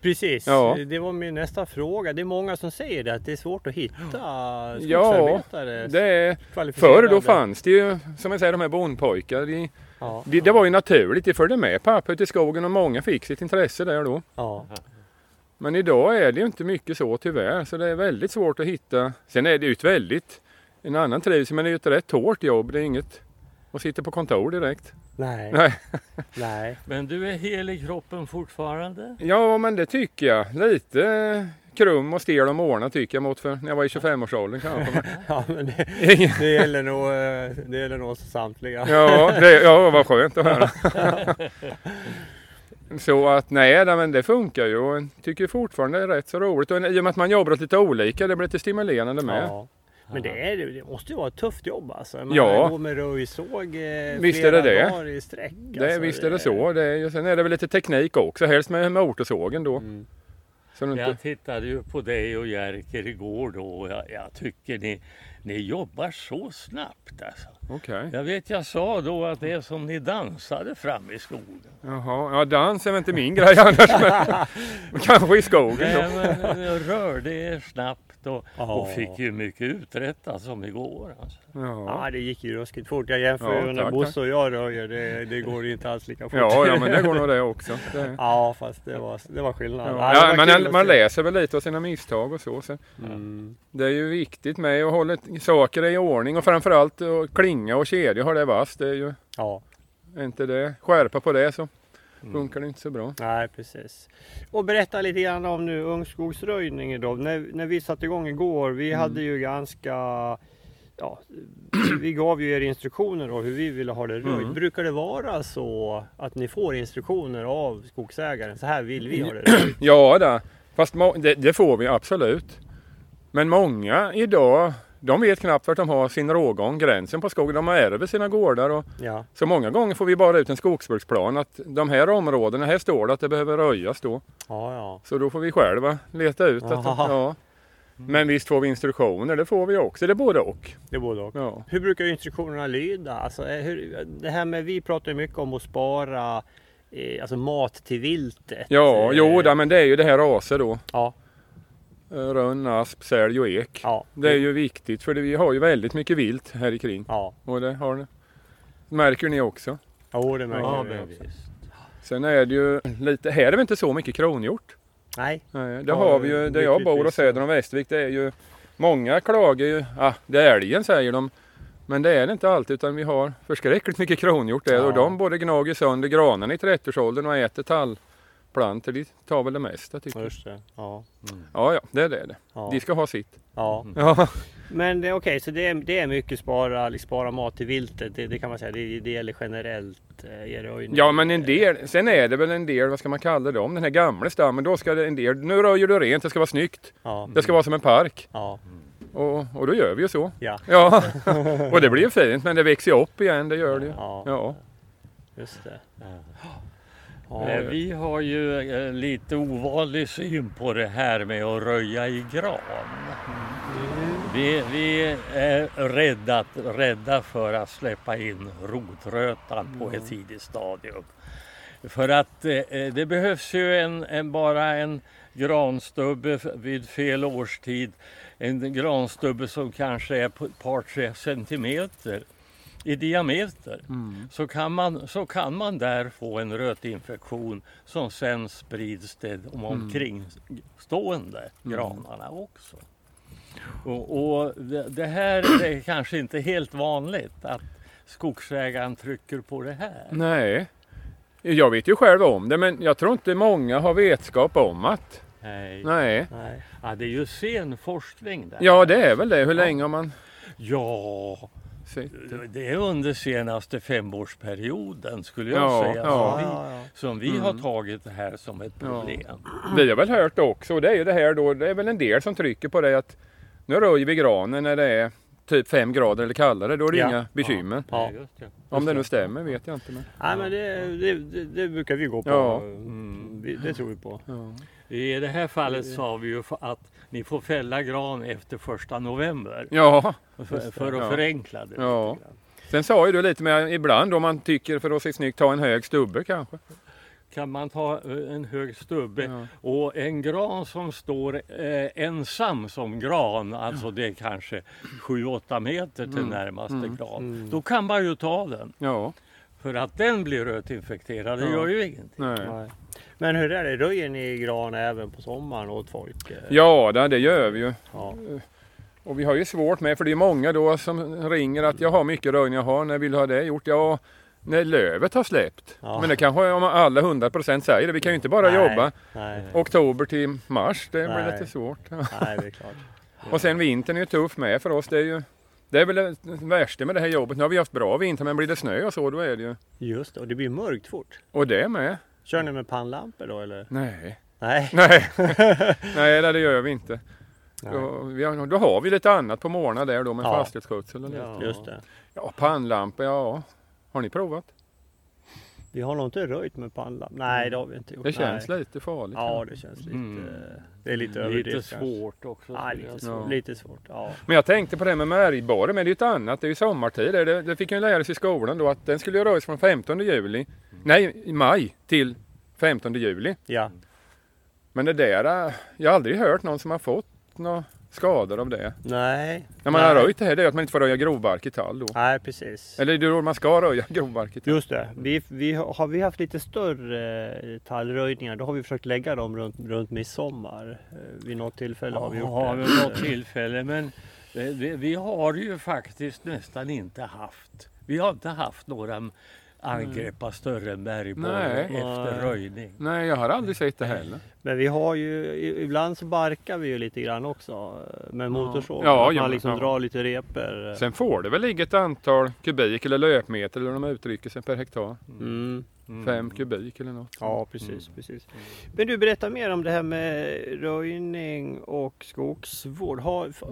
Precis, Ja. det var min nästa fråga. Det är många som säger det, att det är svårt att hitta Ja, skogsarbetare. Det är, förr då fanns det ju, som jag säger, de här bondpojkar. De, Ja, de, det var ju naturligt, de följde med pappa ut i skogen och många fick sitt intresse där då. ja, Men idag är det ju inte mycket så tyvärr, så det är väldigt svårt att hitta. Sen är det ju ett väldigt, en annan trivsel, men det är ju ett rätt hårt jobb. Det är inget att sitta på kontor direkt. Nej, Nej. nej. Men du är hel i kroppen fortfarande? Ja, men det tycker jag. Lite krum och stel och måna tycker jag mot för när jag var i 25-årsåldern kanske. Ja, men det, det, gäller nog, eh, det gäller nog oss samtliga. Ja, det, ja, vad skönt att höra. Så att nej, nej, men det funkar ju och jag tycker fortfarande det är rätt så roligt. Och i och med att man jobbar åt lite olika, det blir lite stimulerande med. Ja. Men det, är, det måste ju vara ett tufft jobb alltså. Man Ja. går med röjsåg eh, Visst är flera det det. dagar i sträck. Det, alltså. visst är det så. Det är, sen är det väl lite teknik också, helst med motorsågen då. Mm. Det inte, Jag tittade ju på dig och Jerker igår då och jag, jag tycker ni, ni jobbar så snabbt alltså. Okej. Jag vet jag sa då att det är som ni dansade fram i skogen. Jaha, ja dans är väl inte min grej annars. Men, kanske i skogen Nej, då. men jag rörde er snabbt och, Ja. och fick ju mycket uträttat som igår. Alltså. Ja. Ja, det gick ju ruskigt fort. Jag jämför Ja, ju när Bosse och jag röjer. Det, det går inte alls lika fort. Ja, ja, men det går nog det också. Det. Ja, fast det var, det var skillnad. Ja, det var ja, kul man, läser väl lite av sina misstag och så. så. Mm. Det är ju viktigt med att hålla saker i ordning och framförallt att klinga och kedja har det vasst. Det är ju Ja, är inte det. Skärpa på det så funkar det inte så bra. nej precis. Och berätta lite grann om nu ungskogsröjning då. När, när vi satte igång igår, vi Mm. hade ju ganska Ja, vi gav ju er instruktioner då hur vi ville ha det röjt. Mm. Brukar det vara så att ni får instruktioner av skogsägaren? Så här vill vi ha det röjt. Ja, då. fast det, det får vi absolut. Men många idag de vet knappt vart de har sin rågång, gränsen på skogen. De har ärver sina gårdar. Och, Ja. så många gånger får vi bara ut en skogsbruksplan att de här områdena, här står det att det behöver röjas då. Ja, ja. Så då får vi själva leta ut. Att, ja. Men visst får vi instruktioner, det får vi också. Det är både och. Det är både och. Ja. Hur brukar instruktionerna lyda? Alltså, eh, hur, det här med, vi pratar ju mycket om att spara eh, alltså mat till viltet. Ja, Eh, jo, men det är ju det här raser då. Ja, Rönn, asp, sälj och ek. ja. Det är ju viktigt för det, vi har ju väldigt mycket vilt här i kring. Ja, Och det har ni. märker ni också. jo, det märker Ja, vi också. Sen är det ju lite, här är det inte så mycket kronhjort. Nej, Nej, det Ja, har vi ju, där jag bor och söder om Västervik, det är ju Många klagar ju, ah, det är älgen säger de. Men det är det inte alltid utan vi har förskräckligt mycket kronhjort där och Ja. de både gnager sönder granarna i 30-årsåldern och äter tallplantor. De tar väl det mesta tycker jag. just det. Ja, Ja, ja, det är det. det. ja. De ska ha sitt. ja. Ja, Men det- okej, så det är, det är mycket spara, liksom, spara mat till viltet. Det, det kan man säga. Det, det gäller generellt eh, ja, men en del, sen är det väl en del, vad ska man kalla dem, den här gamla stammen. Då ska det en del, nu röjer du rent, det ska vara snyggt. Ja, Det ska vara som en park. ja, Och, och då gör vi ju så. ja. Ja, och det blir ju fint men det växer ju upp igen, det gör det ju. ja. Ja. Just det. Ja. Ja. Eh, Vi har ju eh, lite ovanlig syn på det här med att röja i gran. Vi, vi är rädda, rädda för att släppa in rotrötan på ett tidigt stadium. För att eh, det behövs ju en, en, bara en granstubbe vid fel årstid. En granstubbe som kanske är ett par tre centimeter i diameter. Så, kan man, så kan man där få en rötinfektion som sen sprids till de omkringstående granarna också. Och, och det, det här är kanske inte helt vanligt att skogsägaren trycker på det här. Nej. Jag vet ju själv om det men jag tror inte många har vetskap om att. Nej. Nej. Nej. Ja, det är ju sen forskning där. Ja det är väl det. Hur länge har man Ja, sett det? det är under senaste femårsperioden skulle jag Ja, säga. ja. Som vi, Ja, ja. som vi har tagit det här som ett Ja. problem. Vi har väl hört också och det är ju det här då. Det är väl en del som trycker på det att nu röjer vi granen när det är typ fem grader eller kallare. Då är det Ja. inga bekymmer. Ja. det. Om det nu stämmer vet jag inte. Men... Nej men det, det, det, det brukar vi gå på. Ja. Mm, Det tror vi på. Ja. I det här fallet sa vi ju att ni får fälla gran efter första november. ja. För, för att Ja. förenkla det. Ja. lite grann. Sen sa ju du lite med ibland om man tycker för att se snyggt ta en hög stubbe kanske. Kan man ta eh, en hög stubbe Ja. och en gran som står eh, ensam som gran, alltså det är kanske 7-8 meter till Mm. närmaste Mm. gran. Mm. Då kan man ju ta den. Ja. För att den blir rötinfekterad, det Ja. gör ju ingenting. Nej. Nej. Men hur är det? Röjer ni gran även på sommaren åt folk? eh? Ja, det, det gör vi ju. ja. Och vi har ju svårt med, för det är många då som ringer att jag har mycket röjning, jag har, när vill du ha det gjort? Ja, när lövet har släppt. Ja. Men det kanske om alla 100% säger det. Vi kan ju inte bara Nej. jobba Nej. oktober till mars. Det blir lite svårt. Nej, det är klart. Och sen vintern är ju tuff med för oss. Det är ju det är väl det värsta med det här jobbet. Nu har vi haft bra vinter men blir det snö och så då är det ju. Just det, och det blir mörkt fort. Och det med. Kör ni med pannlampor då eller? Nej, Nej. nej, nej det gör vi inte. Då, vi har, då har vi lite annat på morgnarna där då med Ja. fastighetsskötsel. Eller? Ja. Just det. Ja, pannlampa, ja. Har ni provat? Vi har nog inte röjt med pannlampor. Nej, det har vi inte gjort. Det känns Nej. lite farligt. Ja, det känns lite... Mm. Det är lite överdrivet Lite kanske. svårt också. Ja, lite svårt. Ja. Lite svårt. Ja. Men jag tänkte på det med märgbaren, men det är ju ett annat. Det är ju sommartid. Det, det fick jag lära sig i skolan då att den skulle ju röjas från 15 juli, nej i maj till 15 juli. ja. Men det där, äh, jag har aldrig hört någon som har fått några skador av det. Nej. När man Nej. har röjt det här det är att man inte får röja grovbarkig tall då. Nej, precis. Eller det är då man ska röja grovbarkig tall. Just det. Vi, vi har, vi haft lite större eh, tallröjningar då har vi försökt lägga dem runt, runt midsommar. Eh, Vid något tillfälle har vi gjort Ja, det. vid något tillfälle. Men eh, vi, vi har ju faktiskt nästan inte haft. Vi har inte haft några angrepp av större bergborre Nej. efter röjning. Nej, jag har aldrig sett det heller. Men vi har ju, ibland så barkar vi ju lite grann också eh, med motorsåg. Ja, man liksom ja. drar lite repor. eh. Sen får det väl ligga ett antal kubik eller löpmeter eller de uttrycker sig per hektar. Mm. Mm. Fem kubik eller något. Ja, precis, precis. Men du berättar mer om det här med röjning och skogsvård. Har, f-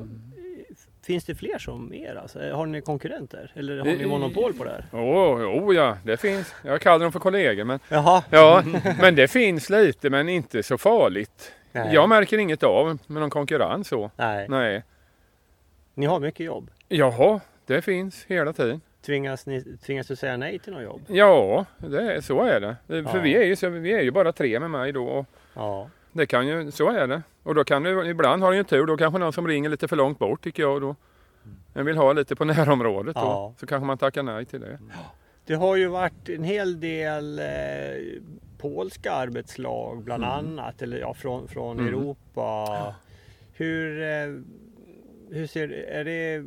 finns det fler som er? Alltså? Har ni konkurrenter? Eller har ni monopol på det här? Oh, oh ja, det finns. Jag kallar dem för kollegor. Men, Jaha. ja, men det finns lite men inte så farligt. Nej. Jag märker inget av med någon konkurrens så. Nej. Nej. Ni har mycket jobb. Jaha, det finns hela tiden. Tvingas, ni, tvingas du säga nej till något jobb? Ja, det så är det. För Ja. vi, är ju, vi är ju bara tre med mig då. Och Ja. det kan ju, så är det. Och då kan du, ibland har du ju tur, då kanske någon som ringer lite för långt bort tycker jag. Då. Jag vill ha lite på närområdet då. Ja. Så kanske man tackar nej till det. Det har ju varit en hel del eh, polska arbetslag bland annat, eller ja, från, från Mm. Europa. Hur, eh, hur ser är det,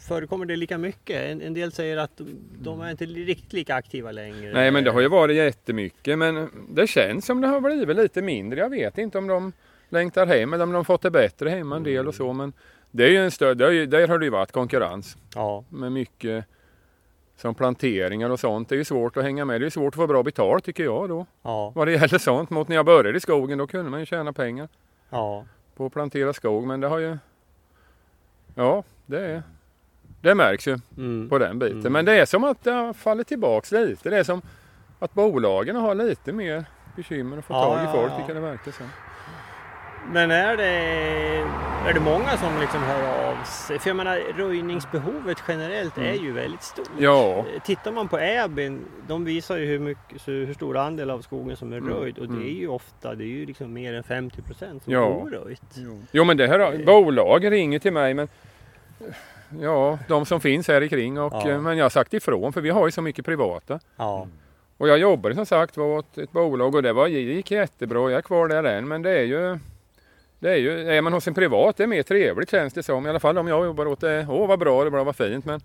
förekommer det lika mycket? En, en del säger att de, de är inte riktigt lika aktiva längre. Nej men det har ju varit jättemycket men det känns som det har blivit lite mindre. Jag vet inte om de längtar hem eller om de fått det bättre hemma en del och så men det är ju en större, ju, där har det ju varit konkurrens Ja, med mycket som planteringar och sånt. Det är ju svårt att hänga med. Det är svårt att få bra betalt tycker jag då. ja, Vad det gäller sånt. Mot när jag började i skogen då kunde man ju tjäna pengar ja. på att plantera skog men det har ju Ja, det är det märks ju Mm. på den biten. Mm. Men det är som att det har fallit tillbaks lite. Det är som att bolagen har lite mer bekymmer att få Ja, tag i ja, folk ja. jag det verkar som. Men är det, är det många som liksom hör av sig? För jag menar röjningsbehovet generellt är ju väldigt stort. Mm. Ja. Eh, Tittar man på Äbin, de visar ju hur, mycket, hur stor andel av skogen som är Mm, röjd och det mm. är ju ofta, det är ju liksom mer än 50 procent som Ja. är oröjt. Jo men det här, bolag ringer till mig men Ja, de som finns här i kring och Ja. eh, men jag har sagt ifrån för vi har ju så mycket privata. Ja, Och jag jobbade som sagt var åt ett bolag och det var, det gick jättebra. Jag är kvar där än men det är ju det är ju, är man hos en privat det är mer trevligt känns det som. I alla fall om jag jobbar åt det. Åh vad bra det var, vad fint. Men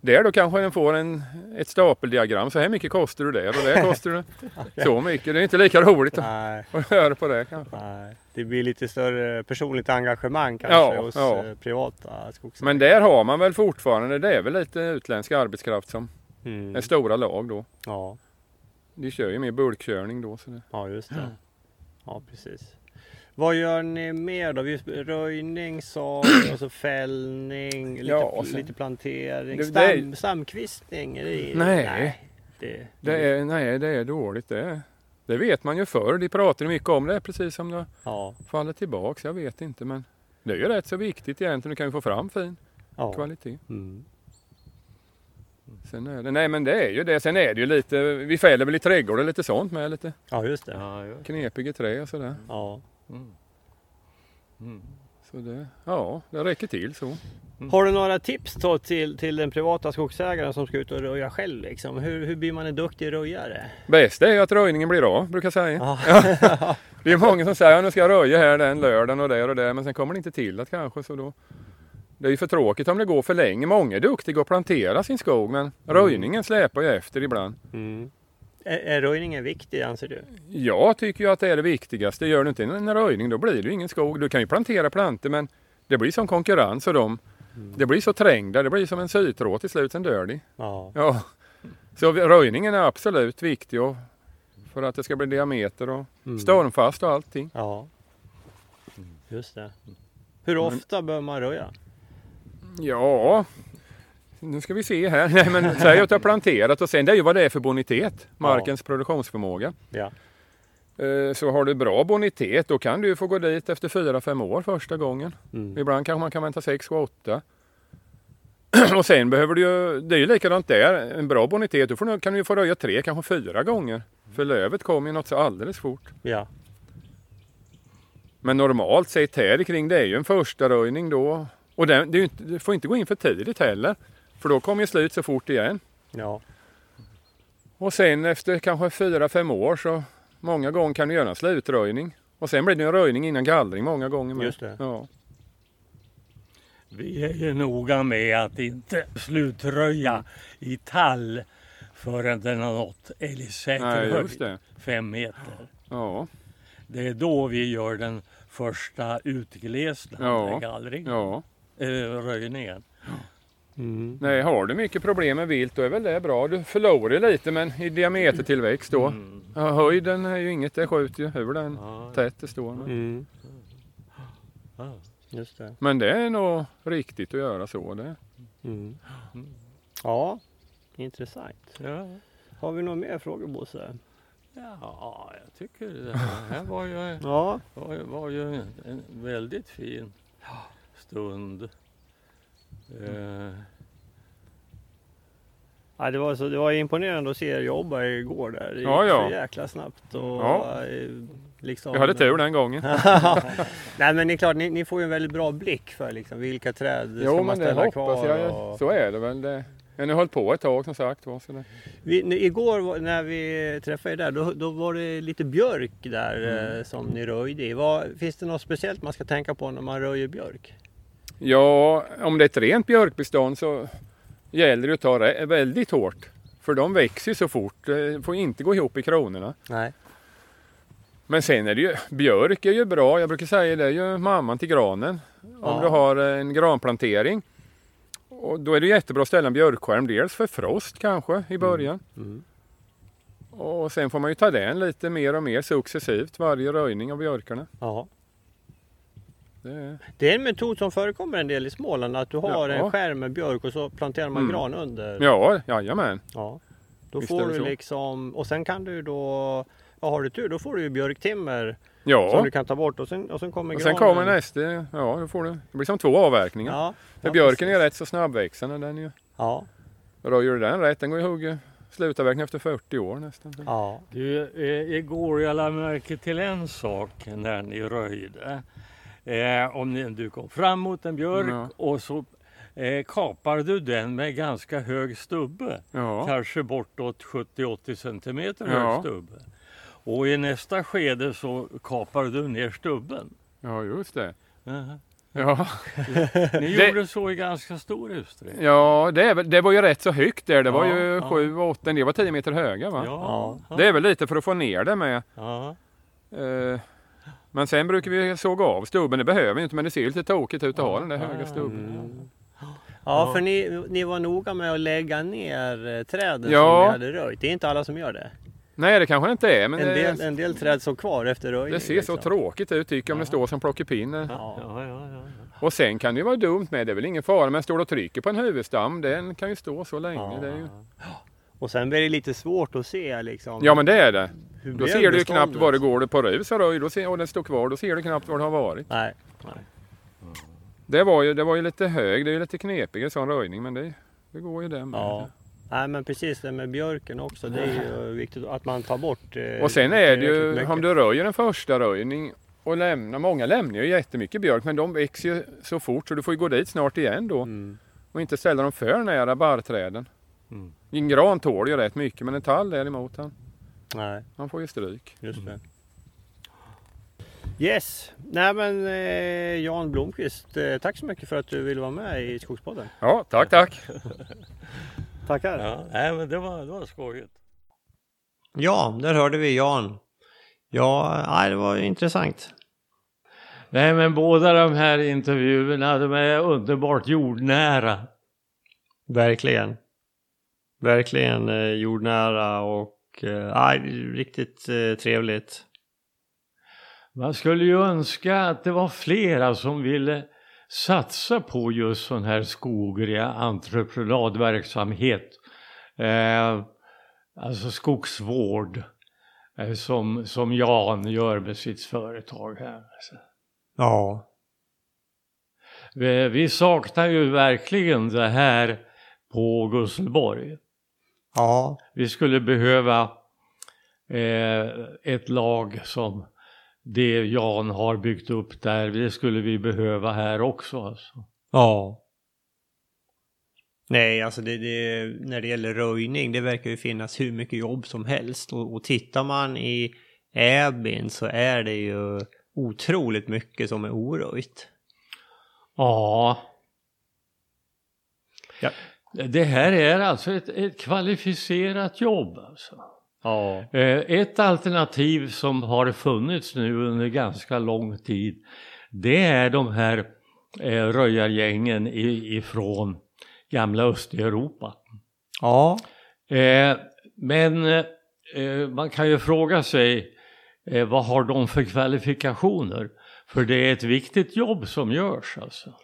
där då kanske den får en, ett stapeldiagram. Så här mycket kostar du där och där kostar du så mycket. Det är inte lika roligt att att höra på det kanske. nej. Det blir lite större personligt engagemang kanske Ja, hos ja. eh, privata skogsägare. Men där har man väl fortfarande, det är väl lite utländsk arbetskraft som Mm. är stora lag då. Ja, De kör ju mer bulkkörning då. Så det. ja, just det. Ja, precis. Vad gör ni mer då? Vi- Röjning, såg, alltså fällning, lite, Ja, och sen- lite plantering, Det- det är- stam, stamkvistning? Är det, Nej. det, Det är, nej, det är dåligt det. Det vet man ju förr. De pratar ju mycket om det precis som det Ja, faller tillbaks. Jag vet inte men det är ju rätt så viktigt egentligen. Du kan ju få fram fin ja. kvalitet. Mm. Sen är det, nej men det är ju det. Sen är det ju lite, vi fäller väl i trädgården lite sånt med. Lite ja, just det. Knepiga trä och sådär. Ja. Mm. Mm. Så det, ja, det räcker till så. Har du några tips då till, till den privata skogsägaren som ska ut och röja själv? Liksom? Hur, hur blir man en duktig röjare? Bäst är ju att röjningen blir av, brukar jag säga. Ja. Det är många som säger att nu ska jag röja här den lördagen och där och där men sen kommer det inte till att kanske så då. Det är ju för tråkigt om det går för länge. Många är duktiga att plantera sin skog men röjningen släpar ju efter ibland. Mm. Är, är röjningen viktig anser du? Jag tycker ju att det är det viktigaste. Gör du inte en röjning då blir det ju ingen skog. Du kan ju plantera plantor men det blir som konkurrens och de det blir så trängda. Det blir som en sytråd till slut, sen dör de. Ja. Ja. Så röjningen är absolut viktig och för att det ska bli diameter och Mm. stormfast och allting. Ja. Just det. Hur ofta bör man röja? Ja, nu ska vi se här. Nej, men säg att har planterat och sen det är ju vad det är för bonitet, markens produktionsförmåga. Ja. Eh, Så har du bra bonitet då kan du få gå dit efter 4-5 år första gången. Mm. Ibland kanske man kan vänta 6-8. Och sen behöver du ju, det är ju likadant där, en bra bonitet, då får kan du ju få röja tre, kanske fyra gånger. För lövet kommer ju något så alldeles fort. Ja. Men normalt sett här kring det är ju en första röjning då. Och den, det ju inte, du får inte gå in för tidigt heller. För då kommer ju slut så fort igen. Ja. Och sen efter kanske fyra fem år så många gånger kan du göra en slutröjning. Och sen blir det en röjning innan gallring många gånger med. Just det. Ja. Vi är ju noga med att inte slutröja i tall förrän den har nått älgsäker höjd, fem meter. Ja, Det är då vi gör den första utglesningen, Ja. gallring, ja. eh, röjningen. Mm. Nej, har du mycket problem med vilt då är väl det bra. Du förlorar lite men i diametertillväxt då. Mm. Ja, höjden är ju inget, det skjuter ju hur den Ja, tätt det står. Men. Mm. Just det. Men det är nog riktigt att göra så. Det. Mm. Ja, intressant. Ja. Har vi några mer frågor Bosse? ja, jag tycker det här var ju, Ja, var, ju- var ju en väldigt fin stund. Eh, Ja, det, var så, det var imponerande att se er jobba igår där. Det Ja, ja. så jäkla snabbt. Och, Ja. eh, liksom, Jag hade tur den gången. Nej men det är klart, ni, ni får ju en väldigt bra blick för liksom, vilka träd ska Jo man men det ställa hoppas kvar. jag. Och... Så är det väl. Det. Men har hållit på ett tag som sagt. var, Så det. Vi, igår var- när vi träffade er där, då, då var det lite björk där Mm. eh, som ni röjde i. Vad, finns det något speciellt man ska tänka på när man röjer björk? Ja, om det är ett rent björkbestånd så gäller det att ta det väldigt hårt. För de växer så fort. Det får inte gå ihop i kronorna. Nej. Men sen är det ju, björk är ju bra. Jag brukar säga det är ju mamman till granen. Om Ja. du har en granplantering. Och då är det jättebra att ställa en björkskärm. Dels för frost kanske i början. Mm. Och sen får man ju ta den lite mer och mer successivt varje röjning av björkarna. Ja. Det är... Det är en metod som förekommer en del i Småland, att du har Ja. en skärm med björk och så planterar man Mm. gran under. Ja, jajamän. Ja. Då Visst får är du så. liksom, och sen kan du då, ja, har du tur då får du ju björktimmer som Ja, du kan ta bort och sen, och sen kommer och sen granen. kommer nästa. Ja, då får du. Det blir som två avverkningar. Ja, För ja, björken är precis. rätt så snabbväxande. Den är ju, Ja, röjer du den rätt, den går ju hugga slutavverkning efter 40 år nästan. ja. Du, eh, igår jag lade märke till en sak när ni röjde. Eh, om ni, du kom fram mot en björk Ja. och så eh, kapar du den med ganska hög stubbe. Ja, Kanske bortåt 70-80 centimeter Ja. hög stubbe. Och i nästa skede så kapar du ner stubben. ja just det. Aha. Ja, Ni Det- gjorde så i ganska stor utsträckning. ja det, är, väl- det var ju rätt så högt där. Det var Ja, ju ja. 7, 8, det var 10 meter höga va? Ja, ja. Det är väl lite för att få ner det med. ja. Eh, men sen brukar vi såga av stubben. Det behöver vi inte men det ser lite tokigt ut att ha den där höga stubben. Mm. Ja, för ni, ni var noga med att lägga ner eh, träden Ja. som ni hade röjt. Det är inte alla som gör det. Nej det kanske inte är men En det, del, en del träd står kvar efter röjning. det ser så liksom. tråkigt ut tycker jag om det står som plockepinne. Ja, ja, ja, ja. Och sen kan det ju vara dumt med, det är väl ingen fara, men står du och trycker på en huvudstam, den kan ju stå så länge. Ja. Det är ju... Och sen blir det lite svårt att se liksom. Ja men det är det. Hur Då ser du knappt var det går på rus och röj, och den står kvar, då ser du knappt var det har varit. Nej. Det var ju, det var ju lite hög, det är ju lite knepig en sån röjning, men det, det går ju det med. Ja. Nej men precis det med björken också. Det är ju viktigt att man tar bort. eh, Och sen är det ju, mycket. om du röjer en första röjning och lämnar, många lämnar ju jättemycket björk, men de växer ju så fort så du får ju gå dit snart igen då. Mm. Och inte ställa dem för nära barrträden. Mm. En gran tål ju rätt mycket, men en tall däremot, han, Nej, han får ju stryk. just det. Mm. Yes, nej men eh, Jan Blomqvist, eh, tack så mycket för att du ville vara med i Skogspodden. Ja, tack tack. Tackar. Ja, nej, men det var, det var skojigt. Ja, där hörde vi Jan. Ja, nej, det var intressant. Nej, men båda de här intervjuerna, de är underbart jordnära. Verkligen. Verkligen eh, jordnära och eh, nej, riktigt eh, trevligt. Man skulle ju önska att det var flera som ville satsa på just sån här skoglig entreprenadverksamhet. Eh, alltså skogsvård eh, som, som Jan gör med sitt företag här. Ja. Vi, vi saknar ju verkligen det här på Gusselborg. Ja. Vi skulle behöva eh, ett lag som det Jan har byggt upp där. Det skulle vi behöva här också. Alltså. Ja. Nej, alltså det, det, när det gäller röjning, det verkar ju finnas hur mycket jobb som helst. Och, och tittar man i Äbin så är det ju otroligt mycket som är oröjt. Ja. Ja. Det här är alltså ett, ett kvalificerat jobb. Alltså. Ja. Eh, Ett alternativ som har funnits nu under ganska lång tid det är de här eh, röjargängen ifrån gamla Östeuropa. Ja. Eh, men man kan ju fråga sig vad har de för kvalifikationer? För det är ett viktigt jobb som görs alltså.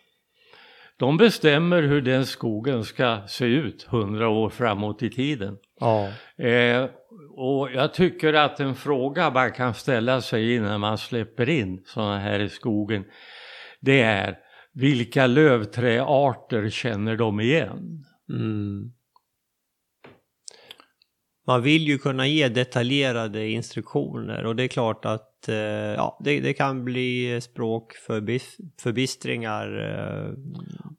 De bestämmer hur den skogen ska se ut hundra år framåt i tiden. Ja. Eh, och jag tycker att en fråga man kan ställa sig innan man släpper in sådana här i skogen, det är vilka lövträarter känner de igen? Mm. Man vill ju kunna ge detaljerade instruktioner och det är klart att ja, det, det kan bli språkförbistringar. Eh.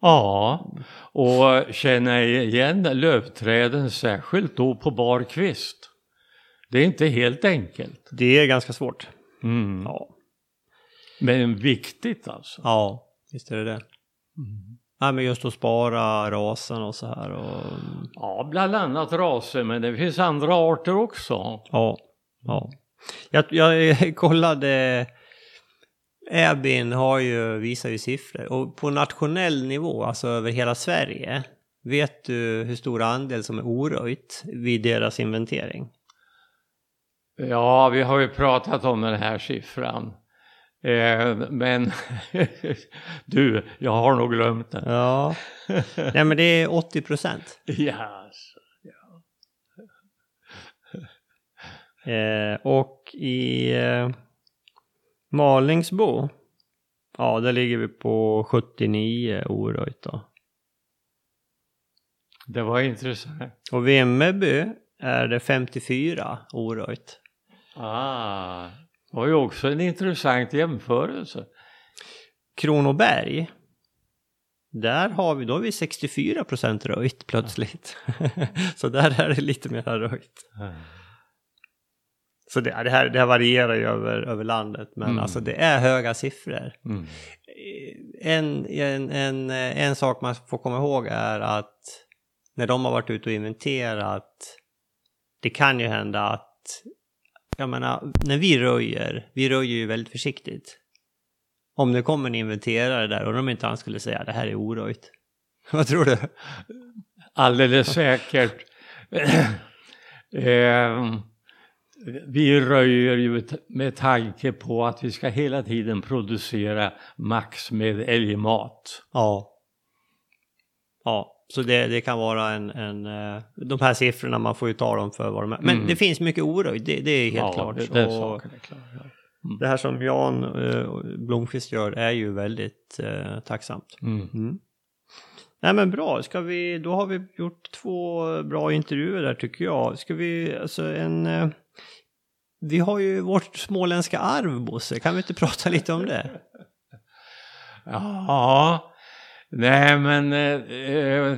Ja, och känna igen lövträden särskilt då på bar kvist. Det är inte helt enkelt. Det är ganska svårt. Mm. Ja. Men viktigt alltså. Ja, visst är det det. Mm. Ja, men just att spara rasen och så här. Och... Ja, bland annat raser, men det finns andra arter också. Ja, ja. Jag, jag kollade, Äbin har ju, visar ju siffror och på nationell nivå, alltså över hela Sverige, vet du hur stor andel som är oröjt vid deras inventering? Ja, vi har ju pratat om den här siffran. Eh, men du, jag har nog glömt den. Ja, nej men det är 80 procent. Yes. Eh, och i eh, Malingsbo, ja där ligger vi på 79 oröjt då. Det var intressant. Och Vimmerby är det 54 oröjt. Ah, det var ju också en intressant jämförelse. Kronoberg, där har vi, då har vi 64 procent röjt plötsligt. så där är det lite mer röjt. Mm. Så det, det, här, det här varierar ju över, över landet, men mm. alltså det är höga siffror. Mm. En, en, en, en sak man får komma ihåg är att när de har varit ute och inventerat, det kan ju hända att jag menar, när vi röjer, vi röjer ju väldigt försiktigt. Om det kommer en inventerare där och de inte han skulle säga det här är oröjt. Vad tror du? Alldeles säkert. eh, vi röjer ju med tanke på att vi ska hela tiden producera max med älgmat. Ja. Ja. Så det, det kan vara en, en, eh, de här siffrorna, man får ju ta dem för vad de är. Men mm. det finns mycket oröjd, det, det, är helt ja, klart. Det, det, och är klar, ja. mm. det här som Jan eh, Blomqvist gör är ju väldigt eh, tacksamt. Mm. mm. Nej men bra, ska vi, då har vi gjort två bra intervjuer där tycker jag. Ska vi, alltså en... Eh, vi har ju vårt småländska arv, Bosse. Kan vi inte prata lite om det? Ja, Nej, men eh,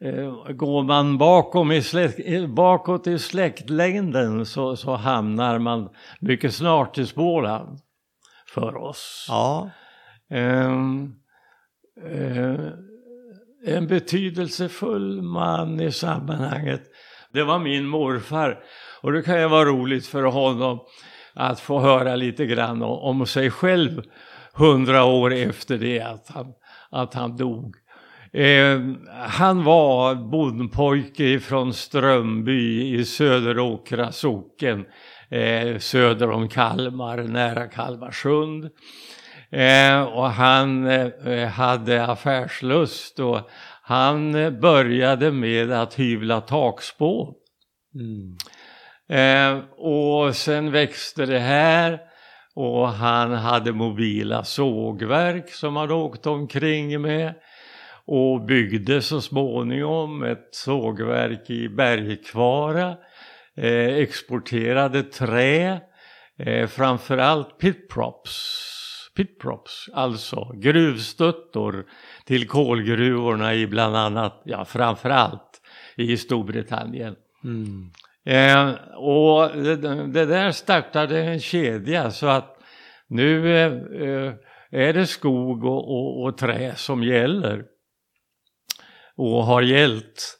eh, går man bakom i släkt, bakåt i släktlängden så, så hamnar man mycket snart i Småland för oss. Ja. Eh, en betydelsefull man i sammanhanget, det var min morfar. Och det kan ju vara roligt för honom att få höra lite grann om, sig själv hundra år efter det att han att han dog. Eh, han var bondpojke från Strömby i Söderåkra socken eh, söder om Kalmar, nära Kalmarsund. Eh, och han eh, hade affärslust och han började med att hyvla takspån. Mm. Eh, och sen växte det här och han hade mobila sågverk som han åkte omkring med och byggde så småningom ett sågverk i Bergkvara, eh, exporterade trä, eh, framförallt pitprops, pitprops, alltså gruvstöttor till kolgruvorna i bland annat, ja framförallt i Storbritannien. Mm. Eh, och det, det, där startade en kedja så att nu eh, är det skog och, och, och, trä som gäller. Och har gällt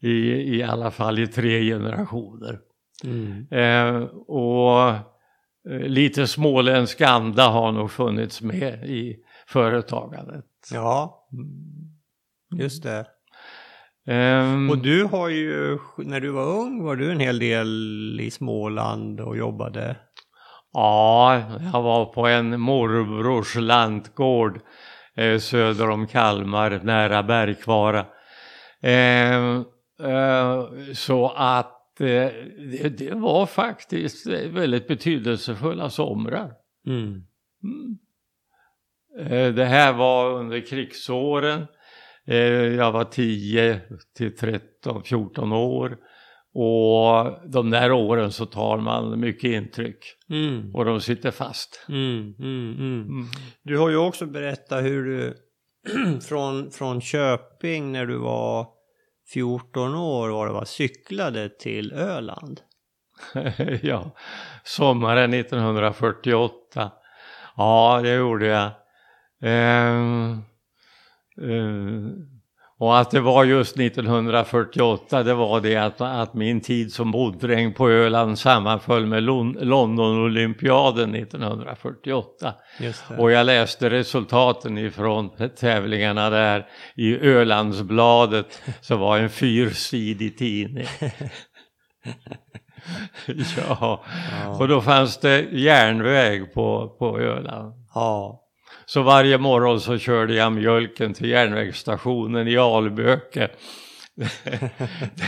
i, i alla fall i tre generationer. Mm. Eh, och eh, lite småländsk anda har nog funnits med i företagandet. Ja, mm. just det. Um, och du har ju, när du var ung var du en hel del i Småland och jobbade? Ja, jag var på en morbrors lantgård eh, söder om Kalmar, nära Bergkvara. Eh, eh, så att eh, det, det, var faktiskt väldigt betydelsefulla somrar. Mm. Mm. Eh, det här var under krigsåren. Eh, jag var 10 till 13, 14 år. Och de där åren så tar man mycket intryck. Mm. Och de sitter fast. Mm, mm, mm. mm. du har ju också berättat hur du från, från Köping när du var 14 år var det var, cyklade till Öland. ja, sommaren 1948. Ja, det gjorde jag. Uh, och att det var just 1948 det var det att, att min tid som boddräng på Öland sammanföll med Londonolympiaden 1948. Och jag läste resultaten ifrån tävlingarna där i Ölandsbladet som var en fyrsidig tidning. ja. ja, och då fanns det järnväg på, på Öland. Ja. Så varje morgon så körde jag mjölken till järnvägsstationen i Alböke.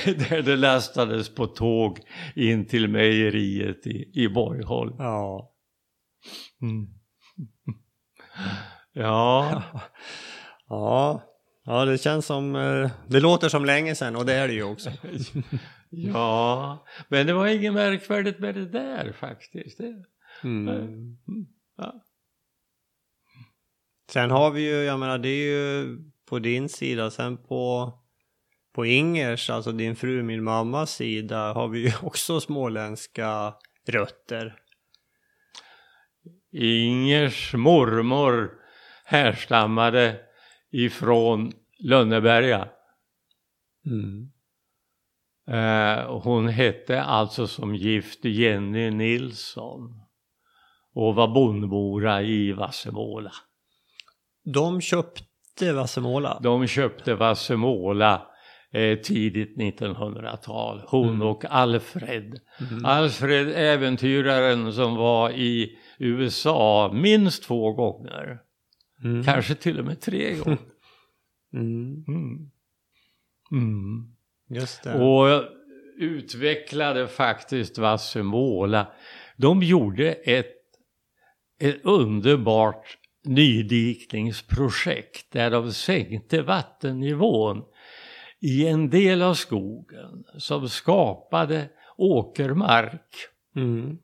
där det lastades på tåg in till mejeriet i, i Borgholm. Ja. Mm. ja. ja. Ja, det känns som, eh, det låter som länge sedan och det är det ju också. ja, men det var inget märkvärdigt med det där faktiskt. Det. Mm. mm. Ja. Sen har vi ju, jag menar det är ju på din sida, sen på, på Ingers, alltså din fru, min mammas sida, har vi ju också småländska rötter. Ingers mormor härstammade ifrån Lönneberga. Mm. Eh, hon hette alltså som gift Jenny Nilsson och var bondbora i Vassemåla. De köpte Vassemåla? De köpte Vassemåla eh, tidigt 1900-tal. Hon mm. och Alfred. Mm. Alfred äventyraren som var i USA minst två gånger. Mm. Kanske till och med tre gånger. Mm. Mm. mm. Just det. Och utvecklade faktiskt Vassemåla. De gjorde ett, ett underbart nydikningsprojekt där de sänkte vattennivån i en del av skogen som skapade åkermark. Mm.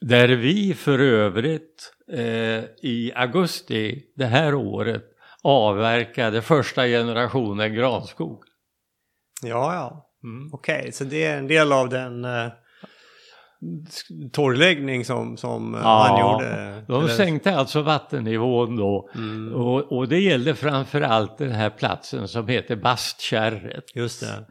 Där vi för övrigt eh, i augusti det här året avverkade första generationen granskog. Ja, ja. Mm. Okej, okay, så det är en del av den eh, torrläggning som, som ja, han gjorde? De eller? sänkte alltså vattennivån då mm. och, och, det gällde framförallt den här platsen som heter Bastkärret. Just det.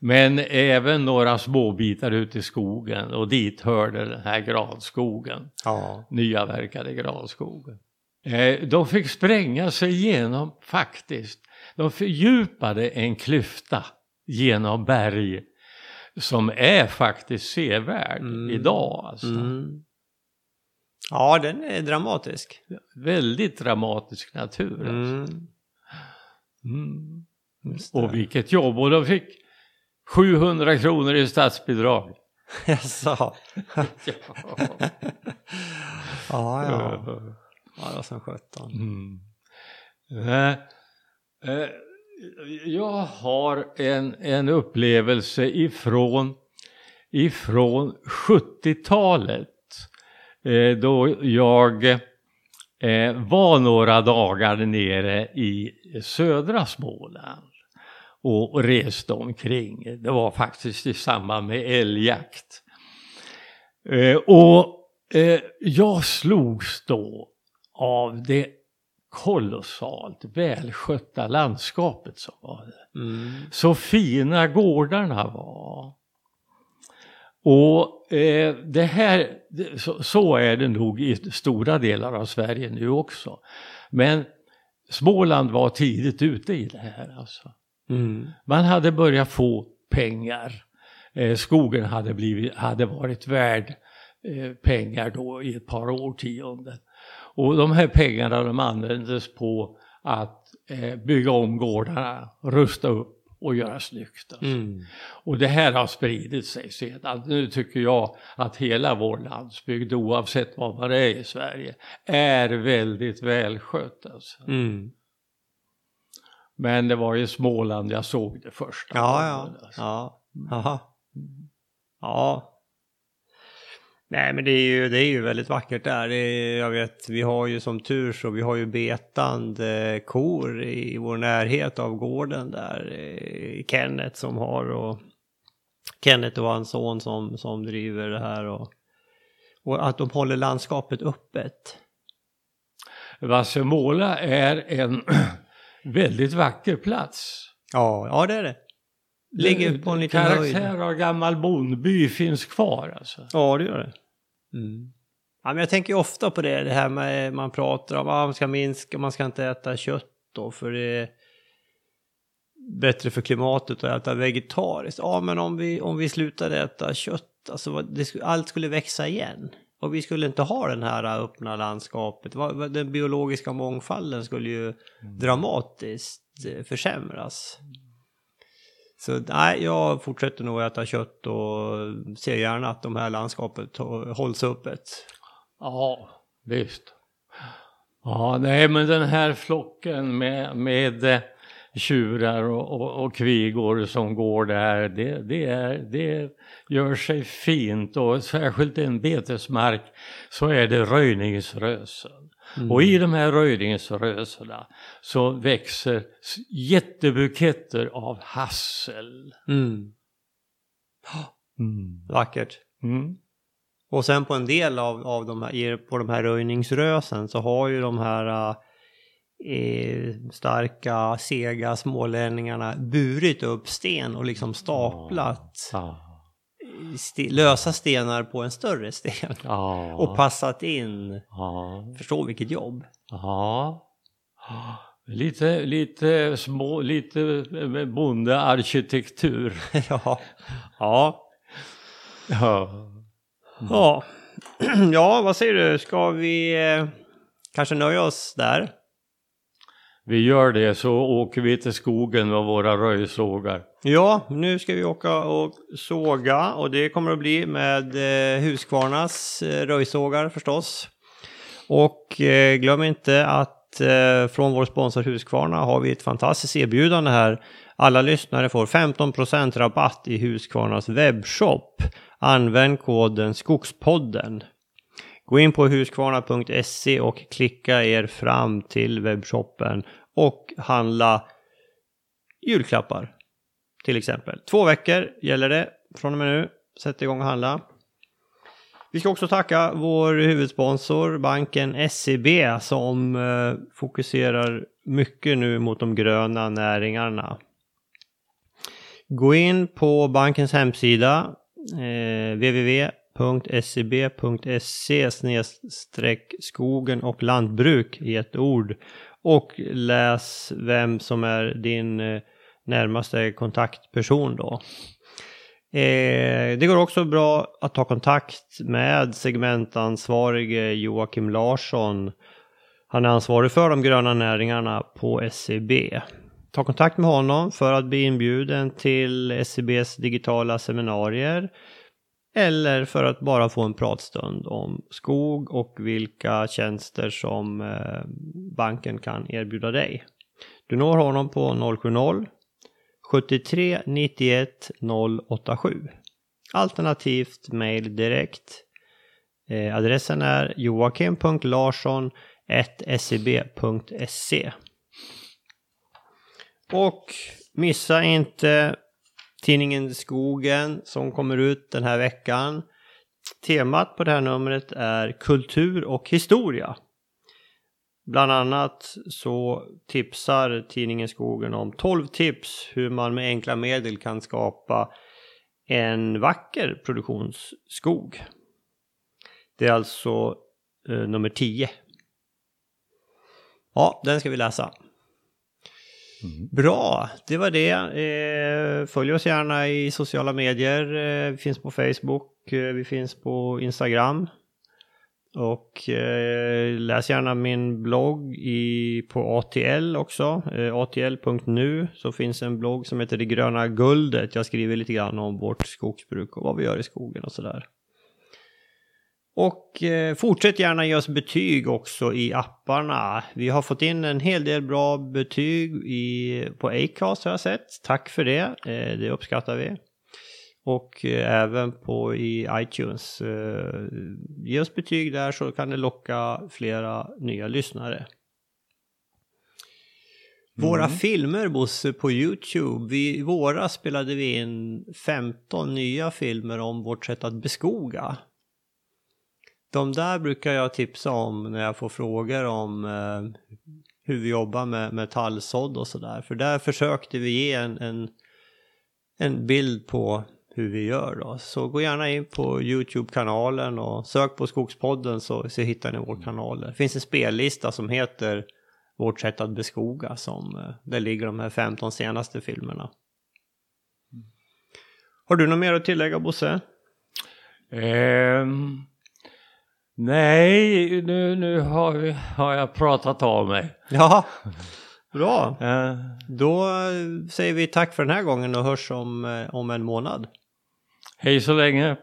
Men även några småbitar ute i skogen och dit hörde den här granskogen. Ja. Nyaverkade granskogen. Eh, de fick spränga sig igenom faktiskt. De fördjupade en klyfta genom berg som är faktiskt sevärd mm. idag. Alltså. Mm. Ja, den är dramatisk. Väldigt dramatisk natur. Alltså. Mm. mm. Och vilket jobb! Och de fick 700 kronor i statsbidrag. Jaså? ja. ja, ja. Ja, det var som sjutton. Mm. Eh, eh, jag har en, en upplevelse ifrån, ifrån 70-talet eh, då jag eh, var några dagar nere i södra Småland och, och reste omkring. Det var faktiskt i samband med älgjakt. Eh, och eh, jag slogs då av det kolossalt välskötta landskapet som var det. Mm. Så fina gårdarna var. Och eh, det här, så, så, är det nog i stora delar av Sverige nu också. Men Småland var tidigt ute i det här alltså. Mm. Man hade börjat få pengar. Eh, skogen hade, blivit, hade varit värd eh, pengar då i ett par årtionden. Och de här pengarna de användes på att eh, bygga om gårdarna, rusta upp och göra snyggt. Alltså. Mm. Och det här har spridit sig sedan. Nu tycker jag att hela vår landsbygd, oavsett var man är i Sverige, är väldigt välskött. Alltså. Mm. Men det var i Småland jag såg det första Ja, ja. Alltså. ja. Aha. Ja. Nej men det är ju, det är ju väldigt vackert där. Är, jag vet, vi har ju som tur så vi har ju betande kor i vår närhet av gården där. Eh, Kenneth som har och Kenneth och hans son som, som driver det här och, och att de håller landskapet öppet. Vassemåla är en väldigt vacker plats. Ja, ja det är det. Ligger på en liten Karaktär höjd. av gammal bondby finns kvar alltså. Ja, det gör det. Mm. Ja, men jag tänker ofta på det, det här med man pratar om att ah, man ska minska, man ska inte äta kött då för det är bättre för klimatet att äta vegetariskt. Ja, men om vi, om vi slutar äta kött, alltså det, allt skulle växa igen. Och vi skulle inte ha den här öppna landskapet. Den biologiska mångfalden skulle ju mm. dramatiskt eh, försämras. Så nej, jag fortsätter nog äta kött och ser gärna att de här landskapet hålls öppet. Ja, visst. Ja, nej men den här flocken med, med eh, tjurar och, och, och, kvigor som går där, det, det, är, det gör sig fint och särskilt i en betesmark så är det röjningsrösen. Mm. Och i de här röjningsrösena så växer jättebuketter av hassel. Mm. Mm. Vackert. Mm. Och sen på en del av, av de här, på de här röjningsrösen så har ju de här eh, starka, sega smålänningarna burit upp sten och liksom staplat. Ah st lösa stenar på en större sten. Ja. Och passat in. Ja. Förstå vilket jobb. Ja. Lite, lite små, lite bondearkitektur. ja. Ja. Ja. Ja. ja, vad säger du? Ska vi eh, kanske nöja oss där? Vi gör det så åker vi till skogen med våra röjsågar. Ja, nu ska vi åka och såga och det kommer att bli med eh, Husqvarnas eh, röjsågar förstås. Och eh, glöm inte att från vår sponsor Husqvarna har vi ett fantastiskt erbjudande här. Alla lyssnare får 15% rabatt i Husqvarnas webbshop. Använd koden Skogspodden. Gå in på huskvarna.se och klicka er fram till webbshoppen och handla julklappar. Till exempel. Två veckor gäller det från och med nu. Sätt igång och handla. Vi ska också tacka vår huvudsponsor banken SEB som eh, fokuserar mycket nu mot de gröna näringarna. Gå in på bankens hemsida eh, www.seb.se skogen och lantbruk i ett ord och läs vem som är din eh, närmaste kontaktperson då. Eh, det går också bra att ta kontakt med segmentansvarige Joakim Larsson. Han är ansvarig för de gröna näringarna på SEB. Ta kontakt med honom för att bli inbjuden till SEBs digitala seminarier eller för att bara få en pratstund om skog och vilka tjänster som eh, banken kan erbjuda dig. Du når honom på 070 73 91 087. Alternativt mail direkt. Eh, adressen är joakim.larsson seb.se e. Och missa inte tidningen Skogen som kommer ut den här veckan. Temat på det här numret är kultur och historia. Bland annat så tipsar tidningen Skogen om 12 tips hur man med enkla medel kan skapa en vacker produktionsskog. Det är alltså eh, nummer 10. Ja, den ska vi läsa. Mm. Bra, det var det. Eh, följ oss gärna i sociala medier. Eh, vi finns på Facebook, eh, vi finns på Instagram. Och eh, läs gärna min blogg i, på ATL också, eh, atl.nu. Så finns en blogg som heter Det gröna guldet. Jag skriver lite grann om vårt skogsbruk och vad vi gör i skogen och sådär. Och eh, fortsätt gärna ge oss betyg också i apparna. Vi har fått in en hel del bra betyg i, på Acast har jag sett. Tack för det, eh, det uppskattar vi. Och eh, även på i iTunes. Eh, ge oss betyg där så kan det locka flera nya lyssnare. Våra Mm. filmer Bosse på Youtube. Vi, I våras spelade vi in 15 nya filmer om vårt sätt att beskoga. De där brukar jag tipsa om när jag får frågor om eh, hur vi jobbar med, med tallsådd och sådär. För där försökte vi ge en, en, en bild på hur vi gör då. Så gå gärna in på Youtube-kanalen och sök på Skogspodden så, så hittar ni vår kanal. Det finns en spellista som heter Vårt sätt att beskoga som eh, där ligger de här 15 senaste filmerna. Har du något mer att tillägga Bosse? Ehm, nej, nu, nu har, vi- har jag pratat av mig. Ja, bra. Eh, Då säger vi tack för den här gången och hörs om, eh, om en månad. hej så länge.